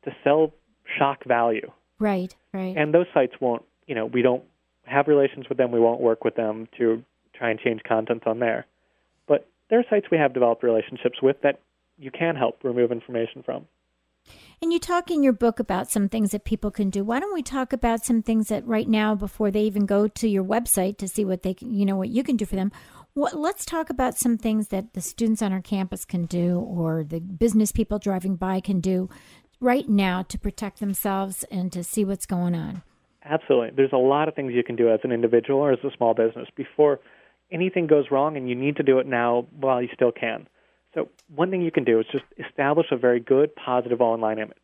S3: to sell shock value.
S2: Right, right.
S3: And those sites won't, you know, we don't have relations with them. We won't work with them to try and change content on there. But there are sites we have developed relationships with that you can help remove information from.
S2: And you talk in your book about some things that people can do. Why don't we talk about some things that right now, before they even go to your website to see what they, can, you know, what you can do for them? What, let's talk about some things that the students on our campus can do, or the business people driving by can do right now to protect themselves and to see what's going on?
S3: Absolutely. There's a lot of things you can do as an individual or as a small business before anything goes wrong, and you need to do it now while you still can. So, one thing you can do is just establish a very good, positive online image.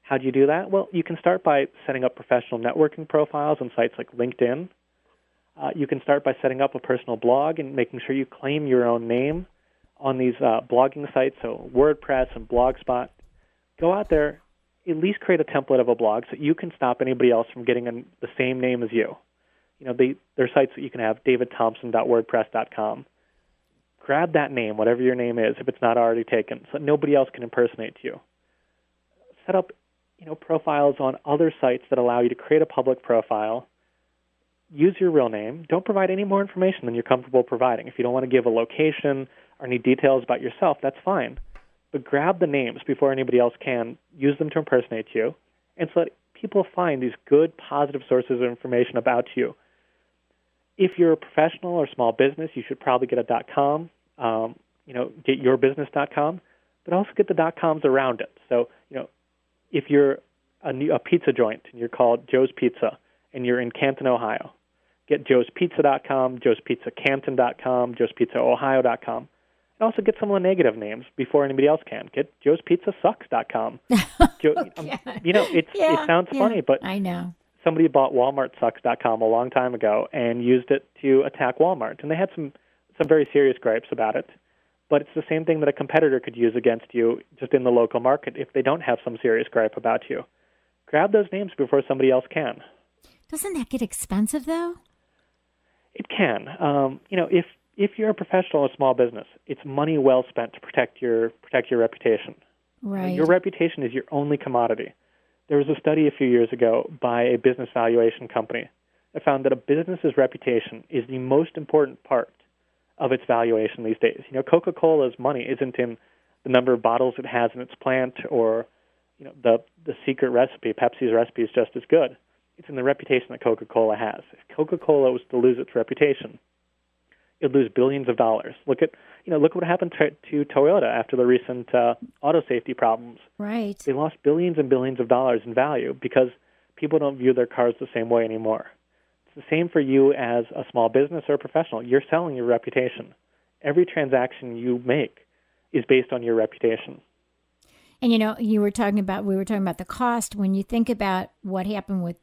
S3: How do you do that? Well, you can start by setting up professional networking profiles on sites like LinkedIn. Uh, you can start by setting up a personal blog and making sure you claim your own name on these uh, blogging sites, so WordPress and Blogspot go out there, at least create a template of a blog so you can stop anybody else from getting an, the same name as you. You know, they, there are sites that you can have, davidthompson.wordpress.com. Grab that name, whatever your name is, if it's not already taken, so nobody else can impersonate you. Set up, you know, profiles on other sites that allow you to create a public profile. Use your real name. Don't provide any more information than you're comfortable providing. If you don't want to give a location or any details about yourself, that's fine but grab the names before anybody else can, use them to impersonate you, and so that people find these good, positive sources of information about you. if you're a professional or small business, you should probably get a dot .com. Um, you know, get yourbusiness.com, but also get the dot .coms around it. So, you know, if you're a, new, a pizza joint and you're called Joe's Pizza and you're in Canton, Ohio, get joespizza.com, joespizzacanton.com, joespizzaohio.com. Also get some of the negative names before anybody else can. Get joespizzaSucks.com. Joe, um, you know, it's,
S2: Yeah,
S3: it sounds
S2: yeah.
S3: funny, but
S2: I know.
S3: somebody bought WalmartSucks.com a long time ago and used it to attack Walmart, and they had some some very serious gripes about it. But it's the same thing that a competitor could use against you just in the local market if they don't have some serious gripe about you. Grab those names before somebody else can.
S2: Doesn't that get expensive though?
S3: It can. Um, you know, if if you're a professional or a small business, it's money well spent to protect your protect your reputation.
S2: Right.
S3: Your reputation is your only commodity. There was a study a few years ago by a business valuation company that found that a business's reputation is the most important part of its valuation these days. You know, Coca-Cola's money isn't in the number of bottles it has in its plant or you know the the secret recipe. Pepsi's recipe is just as good. It's in the reputation that Coca-Cola has. If Coca-Cola was to lose its reputation, it'd lose billions of dollars. Look at you know look what happened to, to Toyota after the recent uh, auto safety problems.
S2: right.
S3: They lost billions and billions of dollars in value because people don't view their cars the same way anymore. It's the same for you as a small business or a professional. You're selling your reputation. Every transaction you make is based on your reputation.
S2: And you know, you were talking about we were talking about the cost. When you think about what happened with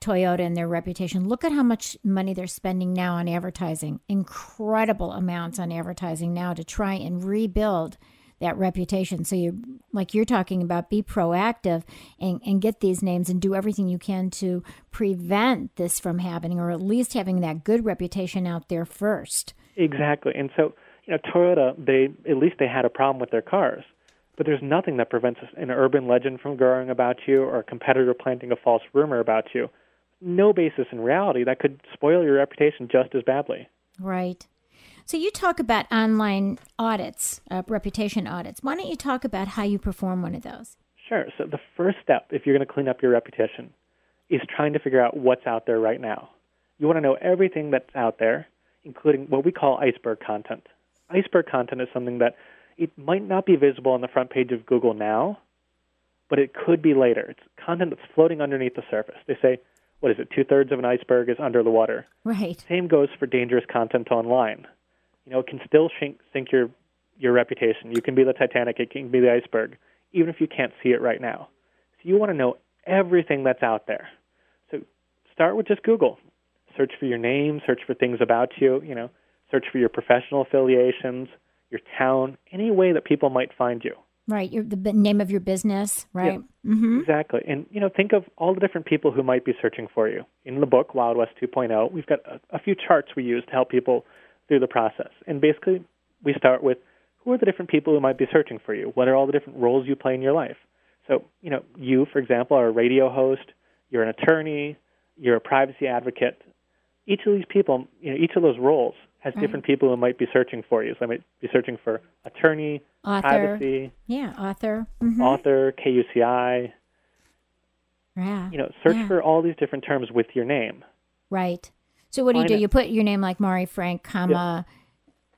S2: Toyota and their reputation, look at how much money they're spending now on advertising. Incredible amounts on advertising now to try and rebuild that reputation. So you like you're talking about be proactive and, and get these names and do everything you can to prevent this from happening or at least having that good reputation out there first.
S3: Exactly. And so, you know, Toyota, they at least they had a problem with their cars. But there's nothing that prevents an urban legend from growing about you or a competitor planting a false rumor about you. No basis in reality that could spoil your reputation just as badly.
S2: Right. So you talk about online audits, uh, reputation audits. Why don't you talk about how you perform one of those?
S3: Sure. So the first step, if you're going to clean up your reputation, is trying to figure out what's out there right now. You want to know everything that's out there, including what we call iceberg content. Iceberg content is something that it might not be visible on the front page of Google now, but it could be later. It's content that's floating underneath the surface. They say, what is it, two thirds of an iceberg is under the water.
S2: Right.
S3: Same goes for dangerous content online. You know, it can still sink, sink your your reputation. You can be the Titanic, it can be the iceberg, even if you can't see it right now. So you want to know everything that's out there. So start with just Google. Search for your name, search for things about you, you know, search for your professional affiliations, your town, any way that people might find you.
S2: Right. Your, the name of your business. Right. Mm-hmm.
S3: Exactly. And you know, think of all the different people who might be searching for you. In the book Wild West 2.0, we've got a, a few charts we use to help people through the process. And basically, we start with who are the different people who might be searching for you? What are all the different roles you play in your life? So, you know, you, for example, are a radio host, you're an attorney, you're a privacy advocate. Each of these people, you know, each of those roles has
S2: Right.
S3: different people who might be searching for you. So they might be searching for attorney,
S2: Author.
S3: privacy,
S2: Yeah. Author. Mm-hmm.
S3: author, KUCI,
S2: Yeah.
S3: you know, search
S2: Yeah.
S3: for all these different terms with your name.
S2: Right. So what do you do?
S3: it.
S2: You put your name like Mari Frank, comma.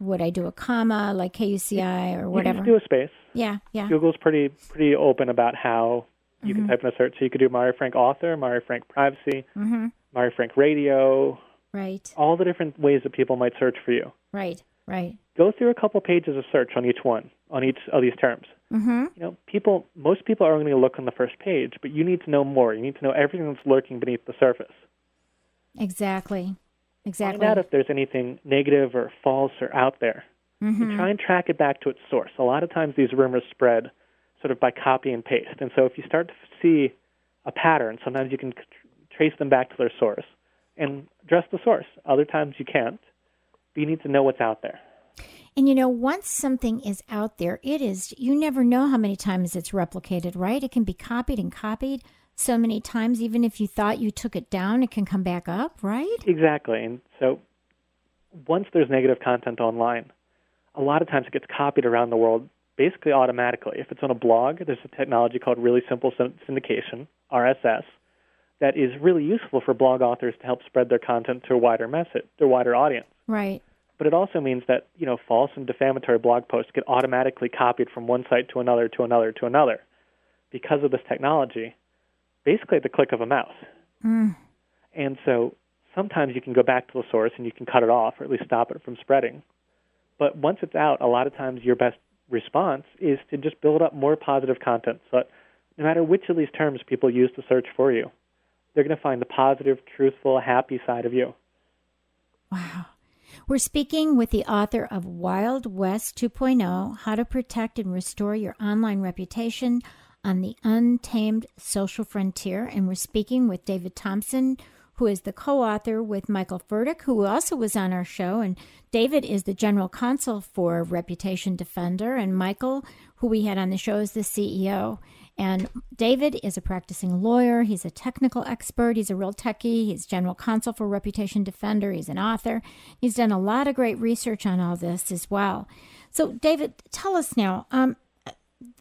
S2: Would I do a comma like KUCI or
S3: You
S2: whatever?
S3: can just do a space.
S2: yeah. Yeah.
S3: Google's pretty pretty open about how you
S2: Mm-hmm.
S3: can type in a search. So you could do Mari Frank author, Mari Frank privacy,
S2: Mm-hmm.
S3: Mari Frank radio,
S2: Right.
S3: all the different ways that people might search for you.
S2: Right. Right.
S3: Go through a couple pages of search on each one, on each of these terms.
S2: Mm-hmm.
S3: You know, people, most people are only going to look on the first page, but you need to know more. You need to know everything that's lurking beneath the surface.
S2: Exactly. Exactly.
S3: Find out if there's anything negative or false or out there.
S2: Mm-hmm.
S3: try and track it back to its source. A lot of times these rumors spread sort of by copy and paste. And so if you start to see a pattern, sometimes you can trace them back to their source and address the source. Other times you can't, you need to know what's out there.
S2: And you know, once something is out there, it is, you never know how many times it's replicated, right? It can be copied and copied so many times. Even if you thought you took it down, it can come back up, right?
S3: Exactly. And so once there's negative content online, a lot of times it gets copied around the world basically automatically. If it's on a blog, there's a technology called really simple syndication, RSS, that is really useful for blog authors to help spread their content to a wider message, to a wider audience.
S2: Right.
S3: But it also means that you know false and defamatory blog posts get automatically copied from one site to another to another to another because of this technology, basically at the click of a mouse.
S2: Mm.
S3: And so sometimes you can go back to the source and you can cut it off or at least stop it from spreading. But once it's out, a lot of times your best response is to just build up more positive content so that no matter which of these terms people use to search for you, they're going to find the positive, truthful, happy side of you.
S2: Wow. We're speaking with the author of Wild West 2.0 How to Protect and Restore Your Online Reputation on the Untamed Social Frontier. And we're speaking with David Thompson, who is the co author with Michael Fertik, who also was on our show. And David is the general counsel for Reputation Defender. And Michael, who we had on the show, is the CEO. And David is a practicing lawyer. He's a technical expert. He's a real techie. He's general counsel for Reputation Defender. He's an author. He's done a lot of great research on all this as well. So, David, tell us now. Um,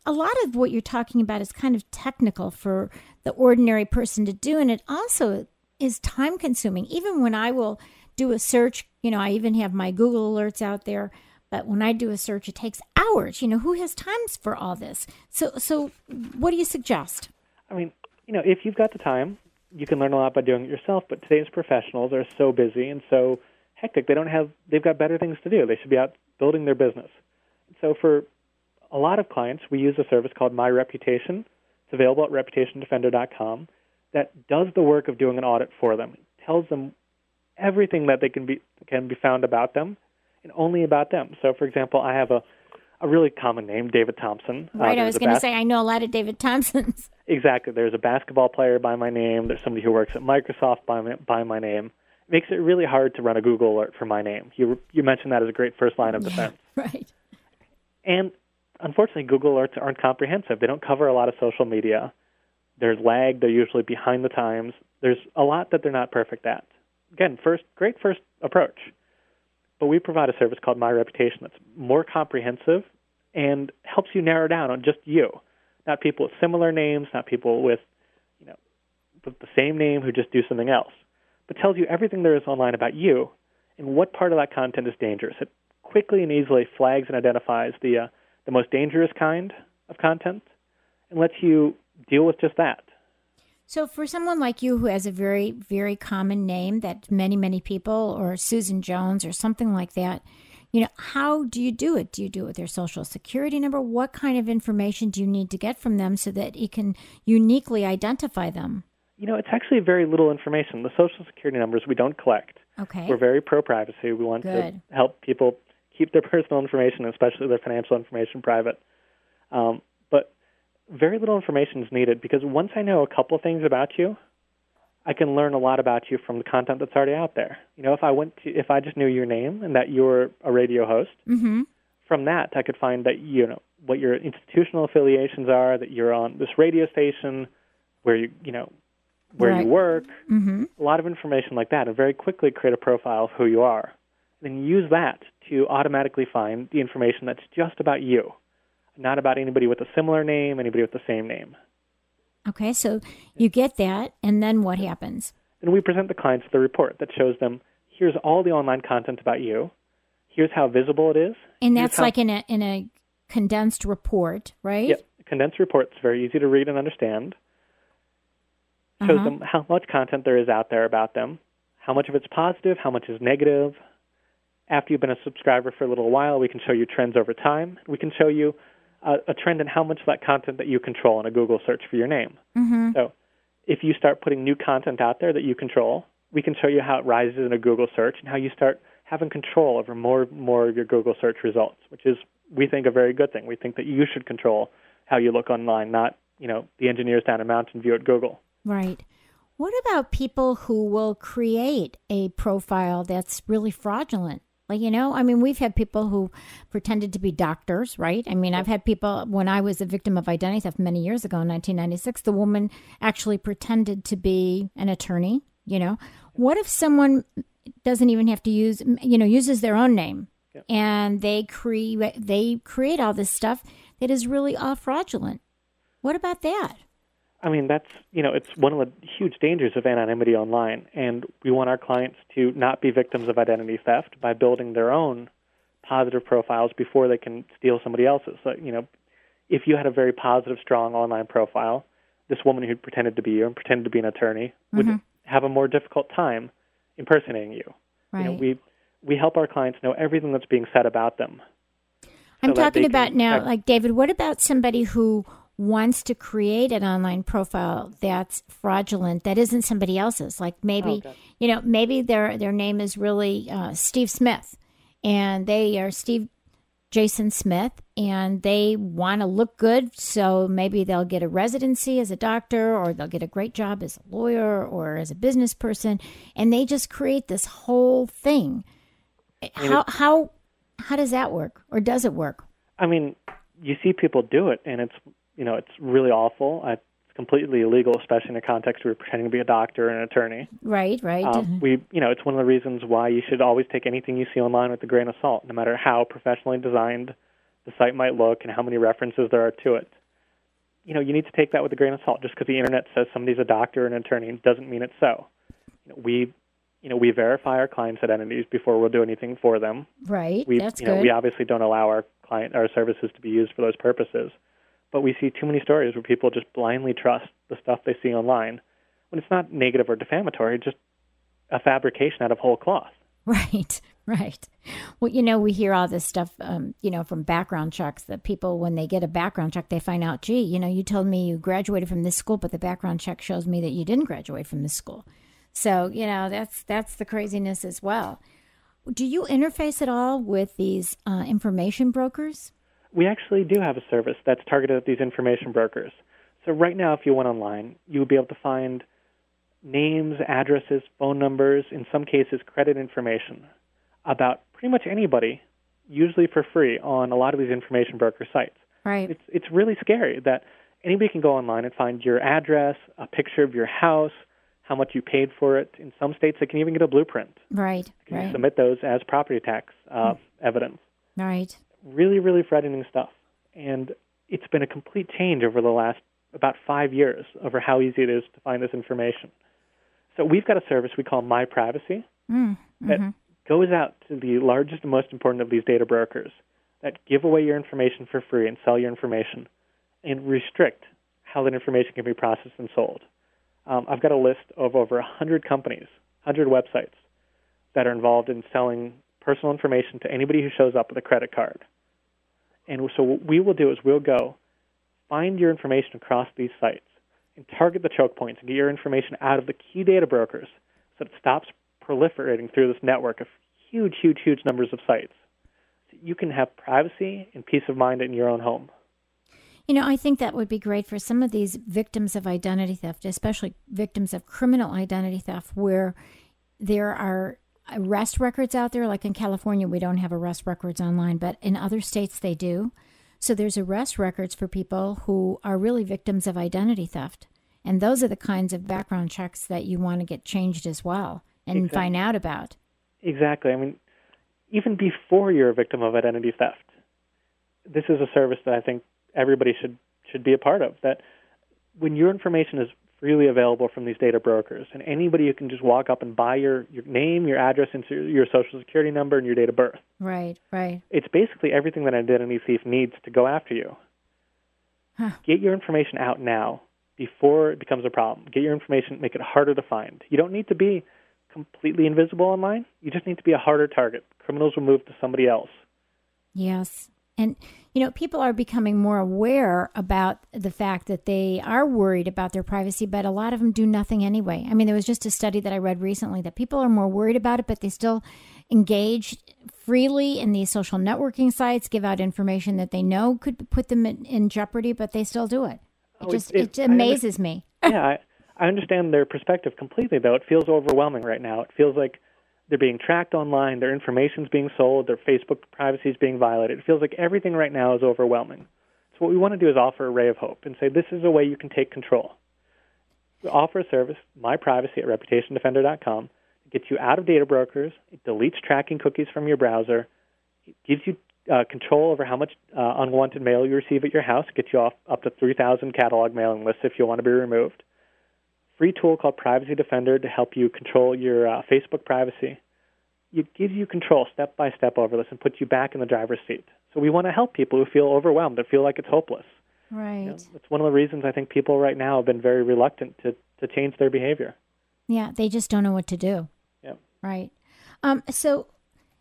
S2: a lot of what you're talking about is kind of technical for the ordinary person to do, and it also is time consuming. Even when I will do a search, you know, I even have my Google alerts out there. But when I do a search, it takes hours. You know, who has times for all this? So, so what do you suggest?
S3: I mean, you know, if you've got the time, you can learn a lot by doing it yourself. But today's professionals are so busy and so hectic; they don't have. They've got better things to do. They should be out building their business. So, for a lot of clients, we use a service called My Reputation. It's available at reputationdefender.com. That does the work of doing an audit for them. It tells them everything that they can be can be found about them and only about them. So, for example, I have a a really common name, David Thompson.
S2: Uh, right, uh, I was going to bas- say I know a lot of David Thompsons.
S3: exactly. There's a basketball player by my name. There's somebody who works at Microsoft by my, by my name. It makes it really hard to run a Google alert for my name. You you mentioned that as a great first line of defense.
S2: Yeah, right.
S3: And unfortunately, Google alerts aren't comprehensive. They don't cover a lot of social media. There's lag. They're usually behind the times. There's a lot that they're not perfect at. Again, first, great first approach. But we provide a service called My Reputation that's more comprehensive and helps you narrow down on just you, not people with similar names, not people with, you know, with the same name who just do something else, but tells you everything there is online about you and what part of that content is dangerous. It quickly and easily flags and identifies the uh, the most dangerous kind of content and lets you deal with just that.
S2: So, for someone like you who has a very, very common name that many, many people, or Susan Jones or something like that, you know, how do you do it? Do you do it with their social security number? What kind of information do you need to get from them so that it can uniquely identify them?
S3: You know, it's actually very little information. The social security numbers we don't collect.
S2: Okay.
S3: We're very pro privacy. We want
S2: Good.
S3: to help people keep their personal information, especially their financial information, private. Um, very little information is needed because once I know a couple things about you, I can learn a lot about you from the content that's already out there. You know, if I went to, if I just knew your name and that you were a radio host,
S2: mm-hmm.
S3: from that I could find that you know what your institutional affiliations are, that you're on this radio station, where you you know where
S2: right.
S3: you work,
S2: mm-hmm.
S3: a lot of information like that, and very quickly create a profile of who you are. Then use that to automatically find the information that's just about you not about anybody with a similar name, anybody with the same name.
S2: Okay, so you get that, and then what happens?
S3: Then we present the clients the report that shows them here's all the online content about you, here's how visible it is.
S2: And that's
S3: how,
S2: like in a in a condensed report, right?
S3: Yeah, condensed report. It's very easy to read and understand. Shows uh-huh. them how much content there is out there about them, how much of it's positive, how much is negative. After you've been a subscriber for a little while, we can show you trends over time. We can show you a, a trend in how much of that content that you control in a Google search for your name.
S2: Mm-hmm.
S3: So if you start putting new content out there that you control, we can show you how it rises in a Google search and how you start having control over more more of your Google search results, which is we think a very good thing. We think that you should control how you look online, not you know the engineers down in Mountain View at Google.
S2: Right. What about people who will create a profile that's really fraudulent? Like, you know, I mean, we've had people who pretended to be doctors, right? I mean, I've had people, when I was a victim of identity theft many years ago in 1996, the woman actually pretended to be an attorney, you know. What if someone doesn't even have to use, you know, uses their own name
S3: yep.
S2: and they create, they create all this stuff that is really all fraudulent? What about that?
S3: I mean, that's you know, it's one of the huge dangers of anonymity online, and we want our clients to not be victims of identity theft by building their own positive profiles before they can steal somebody else's. So, you know, if you had a very positive, strong online profile, this woman who pretended to be you and pretended to be an attorney would
S2: Mm-hmm.
S3: have a more difficult time impersonating you.
S2: Right.
S3: You know, we we help our clients know everything that's being said about them.
S2: I'm talking about
S3: can
S2: now, like David, what about somebody who wants to create an online profile that's fraudulent, that isn't somebody else's? Like maybe,
S3: Okay.
S2: you know, maybe their their name is really uh, Steve Smith, and they are Steve Jason Smith, and they want to look good, so maybe they'll get a residency as a doctor, or they'll get a great job as a lawyer or as a business person, and they just create this whole thing. How how how does that work, or does it work?
S3: I mean, you see people do it, and it's you know it's really awful. Uh, It's completely illegal, especially in a context where you're pretending to be a doctor and an attorney.
S2: Right, right.
S3: Um, we, you know, it's one of the reasons why you should always take anything you see online with a grain of salt, no matter how professionally designed the site might look and how many references there are to it. You know, you need to take that with a grain of salt. Just because the internet says somebody's a doctor or an attorney doesn't mean it's so. You know, we, you know, we verify our clients' identities before we'll do anything for them.
S2: right.
S3: We,
S2: That's
S3: you know,
S2: good.
S3: we obviously don't allow our client our services to be used for those purposes, but we see too many stories where people just blindly trust the stuff they see online when it's not negative or defamatory, just a fabrication out of whole cloth.
S2: Right, right. Well, you know, we hear all this stuff, um, you know, from background checks that people, when they get a background check, they find out, gee, you know, you told me you graduated from this school, but the background check shows me that you didn't graduate from this school. So, you know, that's that's the craziness as well. Do you interface at all with these uh, information brokers?
S3: We actually do have a service that's targeted at these information brokers. So right now, if you went online, you would be able to find names, addresses, phone numbers, in some cases, credit information about pretty much anybody, usually for free, on a lot of these information broker sites.
S2: Right.
S3: It's it's really scary that anybody can go online and find your address, a picture of your house, how much you paid for it. In some states, they can even get a blueprint.
S2: Right.
S3: Can
S2: Right.
S3: submit those as property tax uh, evidence.
S2: Right.
S3: Really, really frightening stuff. And it's been a complete change over the last about five years over how easy it is to find this information. So we've got a service we call My Privacy
S2: Mm,
S3: that
S2: mhm.
S3: goes out to the largest and most important of these data brokers that give away your information for free and sell your information and restrict how that information can be processed and sold. Um, I've got a list of over 100 companies, 100 websites that are involved in selling personal information to anybody who shows up with a credit card. And so what we will do is we'll go find your information across these sites and target the choke points and get your information out of the key data brokers so it stops proliferating through this network of huge, huge, huge numbers of sites. So you can have privacy and peace of mind in your own home.
S2: You know, I think that would be great for some of these victims of identity theft, especially victims of criminal identity theft, where there are arrest records out there. Like in California, we don't have arrest records online, but in other states they do. So there's arrest records for people who are really victims of identity theft. And those are the kinds of background checks that you want to get changed as well and
S3: Exactly.
S2: find out about.
S3: Exactly. I mean, even before you're a victim of identity theft, this is a service that I think everybody should should be a part of. That when your information is freely available from these data brokers, and anybody who can just walk up and buy your, your name, your address, and your social security number and your date of birth.
S2: Right, right.
S3: It's basically everything that an identity thief needs to go after you.
S2: Huh.
S3: Get your information out now before it becomes a problem. Get your information, make it harder to find. You don't need to be completely invisible online. You just need to be a harder target. Criminals will move to somebody else.
S2: Yes. And, you know, people are becoming more aware about the fact that they are worried about their privacy, but a lot of them do nothing anyway. I mean, there was just a study that I read recently that people are more worried about it, but they still engage freely in these social networking sites, give out information that they know could put them in, in jeopardy, but they still do it. It
S3: Oh,
S2: just,
S3: it-
S2: it, amazes me.
S3: yeah, I, I understand their perspective completely, though. It feels overwhelming right now. It feels like they're being tracked online, their information's being sold, their Facebook privacy is being violated. It feels like everything right now is overwhelming. So what we want to do is offer a ray of hope and say this is a way you can take control. We offer a service, My Privacy at ReputationDefender.com. It gets you out of data brokers. It deletes tracking cookies from your browser. It gives you uh, control over how much uh, unwanted mail you receive at your house, It gets you off up to 3,000 catalog mailing lists if you want to be removed. Free tool called Privacy Defender to help you control your uh, Facebook privacy. It gives you control step by step over this and puts you back in the driver's seat. So we want to help people who feel overwhelmed, that feel like it's hopeless.
S2: Right. You know,
S3: it's one of the reasons I think people right now have been very reluctant to, to change their behavior.
S2: Yeah, they just don't know what to do.
S3: Yeah.
S2: Right. Um, so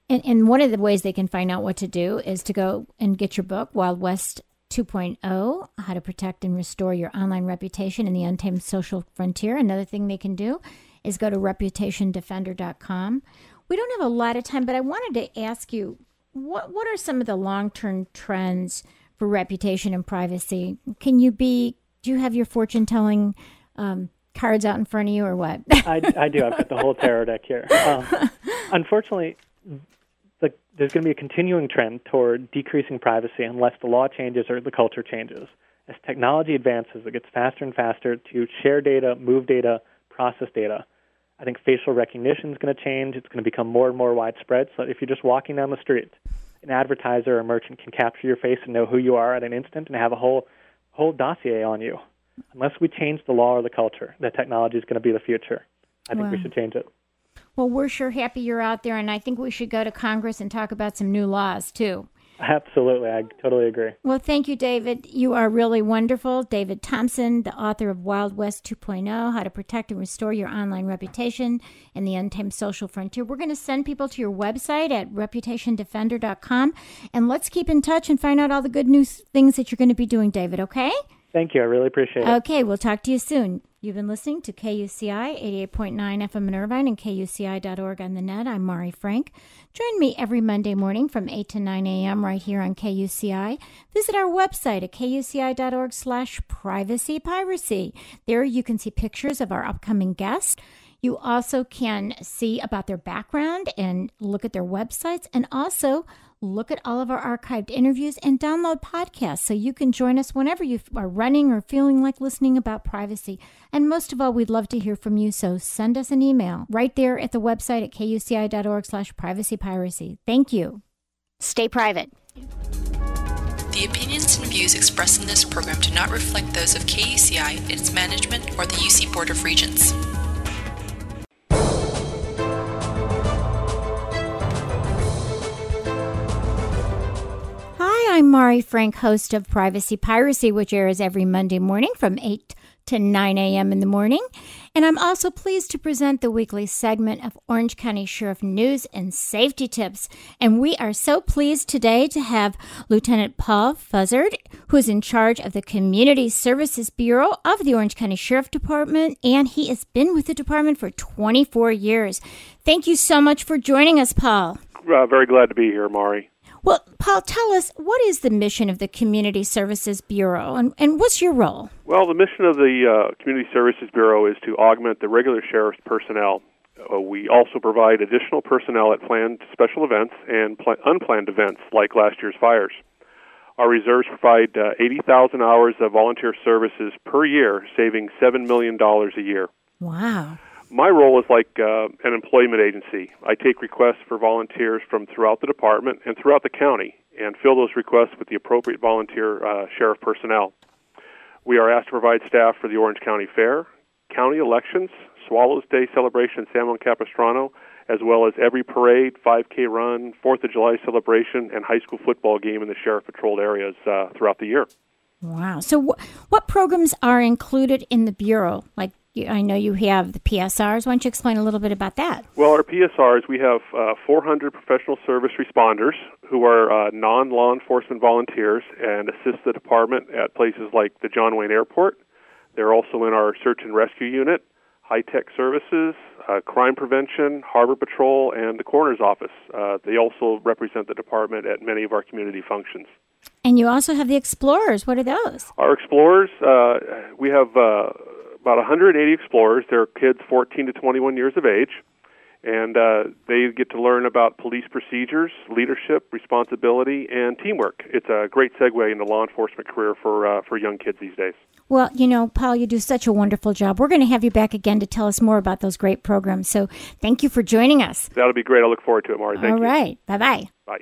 S2: and, and one of the ways they can find out what to do is to go and get your book, Wild West 2.0 How to Protect and Restore Your Online Reputation in the Untamed Social Frontier. Another thing they can do is go to reputationdefender.com. We don't have a lot of time, but I wanted to ask you what, what are some of the long term trends for reputation and privacy? Can you be, do you have your fortune telling um, cards out in front of you or what?
S3: I, I do. I've got the whole tarot deck here. Um, unfortunately, there's going to be a continuing trend toward decreasing privacy unless the law changes or the culture changes. As technology advances, it gets faster and faster to share data, move data, process data. I think facial recognition is going to change. It's going to become more and more widespread. So if you're just walking down the street, an advertiser or merchant can capture your face and know who you are at an instant and have a whole whole dossier on you. Unless we change the law or the culture, that technology is going to be the future. I think wow. we should change it.
S2: Well, we're sure happy you're out there, and I think we should go to Congress and talk about some new laws too.
S3: Absolutely. I totally agree.
S2: Well, thank you, David. You are really wonderful. David Thompson, the author of Wild West 2.0 How to Protect and Restore Your Online Reputation and the Untamed Social Frontier. We're going to send people to your website at reputationdefender.com. And let's keep in touch and find out all the good news things that you're going to be doing, David, okay?
S3: Thank you. I really appreciate it.
S2: Okay, we'll talk to you soon. You've been listening to KUCI 88.9 FM in Irvine and KUCI.org on the net. I'm Mari Frank. Join me every Monday morning from 8 to 9 a.m. right here on KUCI. Visit our website at kuci.org slash privacy piracy. There you can see pictures of our upcoming guests. You also can see about their background and look at their websites and also look at all of our archived interviews, and download podcasts so you can join us whenever you are running or feeling like listening about privacy. And most of all, we'd love to hear from you, so send us an email right there at the website at kuci.org slash privacy piracy. Thank you. Stay private.
S4: The opinions and views expressed in this program do not reflect those of KUCI, its management, or the UC Board of Regents.
S2: I'm Mari Frank, host of Privacy Piracy, which airs every Monday morning from 8 to 9 a.m. in the morning. And I'm also pleased to present the weekly segment of Orange County Sheriff News and Safety Tips. And we are so pleased today to have Lieutenant Paul Fuzzard, who is in charge of the Community Services Bureau of the Orange County Sheriff Department. And he has been with the department for 24 years. Thank you so much for joining us, Paul.
S5: Uh, very glad to be here, Mari.
S2: Well, Paul, tell us what is the mission of the Community Services Bureau and, and what's your role?
S5: Well, the mission of the uh, Community Services Bureau is to augment the regular sheriff's personnel. Uh, we also provide additional personnel at planned special events and pl- unplanned events like last year's fires. Our reserves provide uh, 80,000 hours of volunteer services per year, saving $7 million a year.
S2: Wow
S5: my role is like uh, an employment agency. I take requests for volunteers from throughout the department and throughout the county and fill those requests with the appropriate volunteer uh, sheriff personnel. We are asked to provide staff for the Orange County Fair, county elections, Swallows Day celebration in San Juan Capistrano, as well as every parade, 5K run, 4th of July celebration, and high school football game in the sheriff patrolled areas uh, throughout the year.
S2: Wow. So, wh- what programs are included in the Bureau? Like I know you have the PSRs. Why don't you explain a little bit about that?
S5: Well, our PSRs, we have uh, 400 professional service responders who are uh, non law enforcement volunteers and assist the department at places like the John Wayne Airport. They're also in our search and rescue unit, high tech services, uh, crime prevention, harbor patrol, and the coroner's office. Uh, they also represent the department at many of our community functions.
S2: And you also have the explorers. What are those?
S5: Our explorers, uh, we have uh, about 180 explorers. They're kids 14 to 21 years of age, and uh, they get to learn about police procedures, leadership, responsibility, and teamwork. It's a great segue into law enforcement career for uh, for young kids these days.
S2: Well, you know, Paul, you do such a wonderful job. We're going to have you back again to tell us more about those great programs. So, thank you for joining us.
S5: That'll be great. I look forward to it, Mari. Thank
S2: All
S5: you.
S2: right. Bye-bye.
S5: Bye.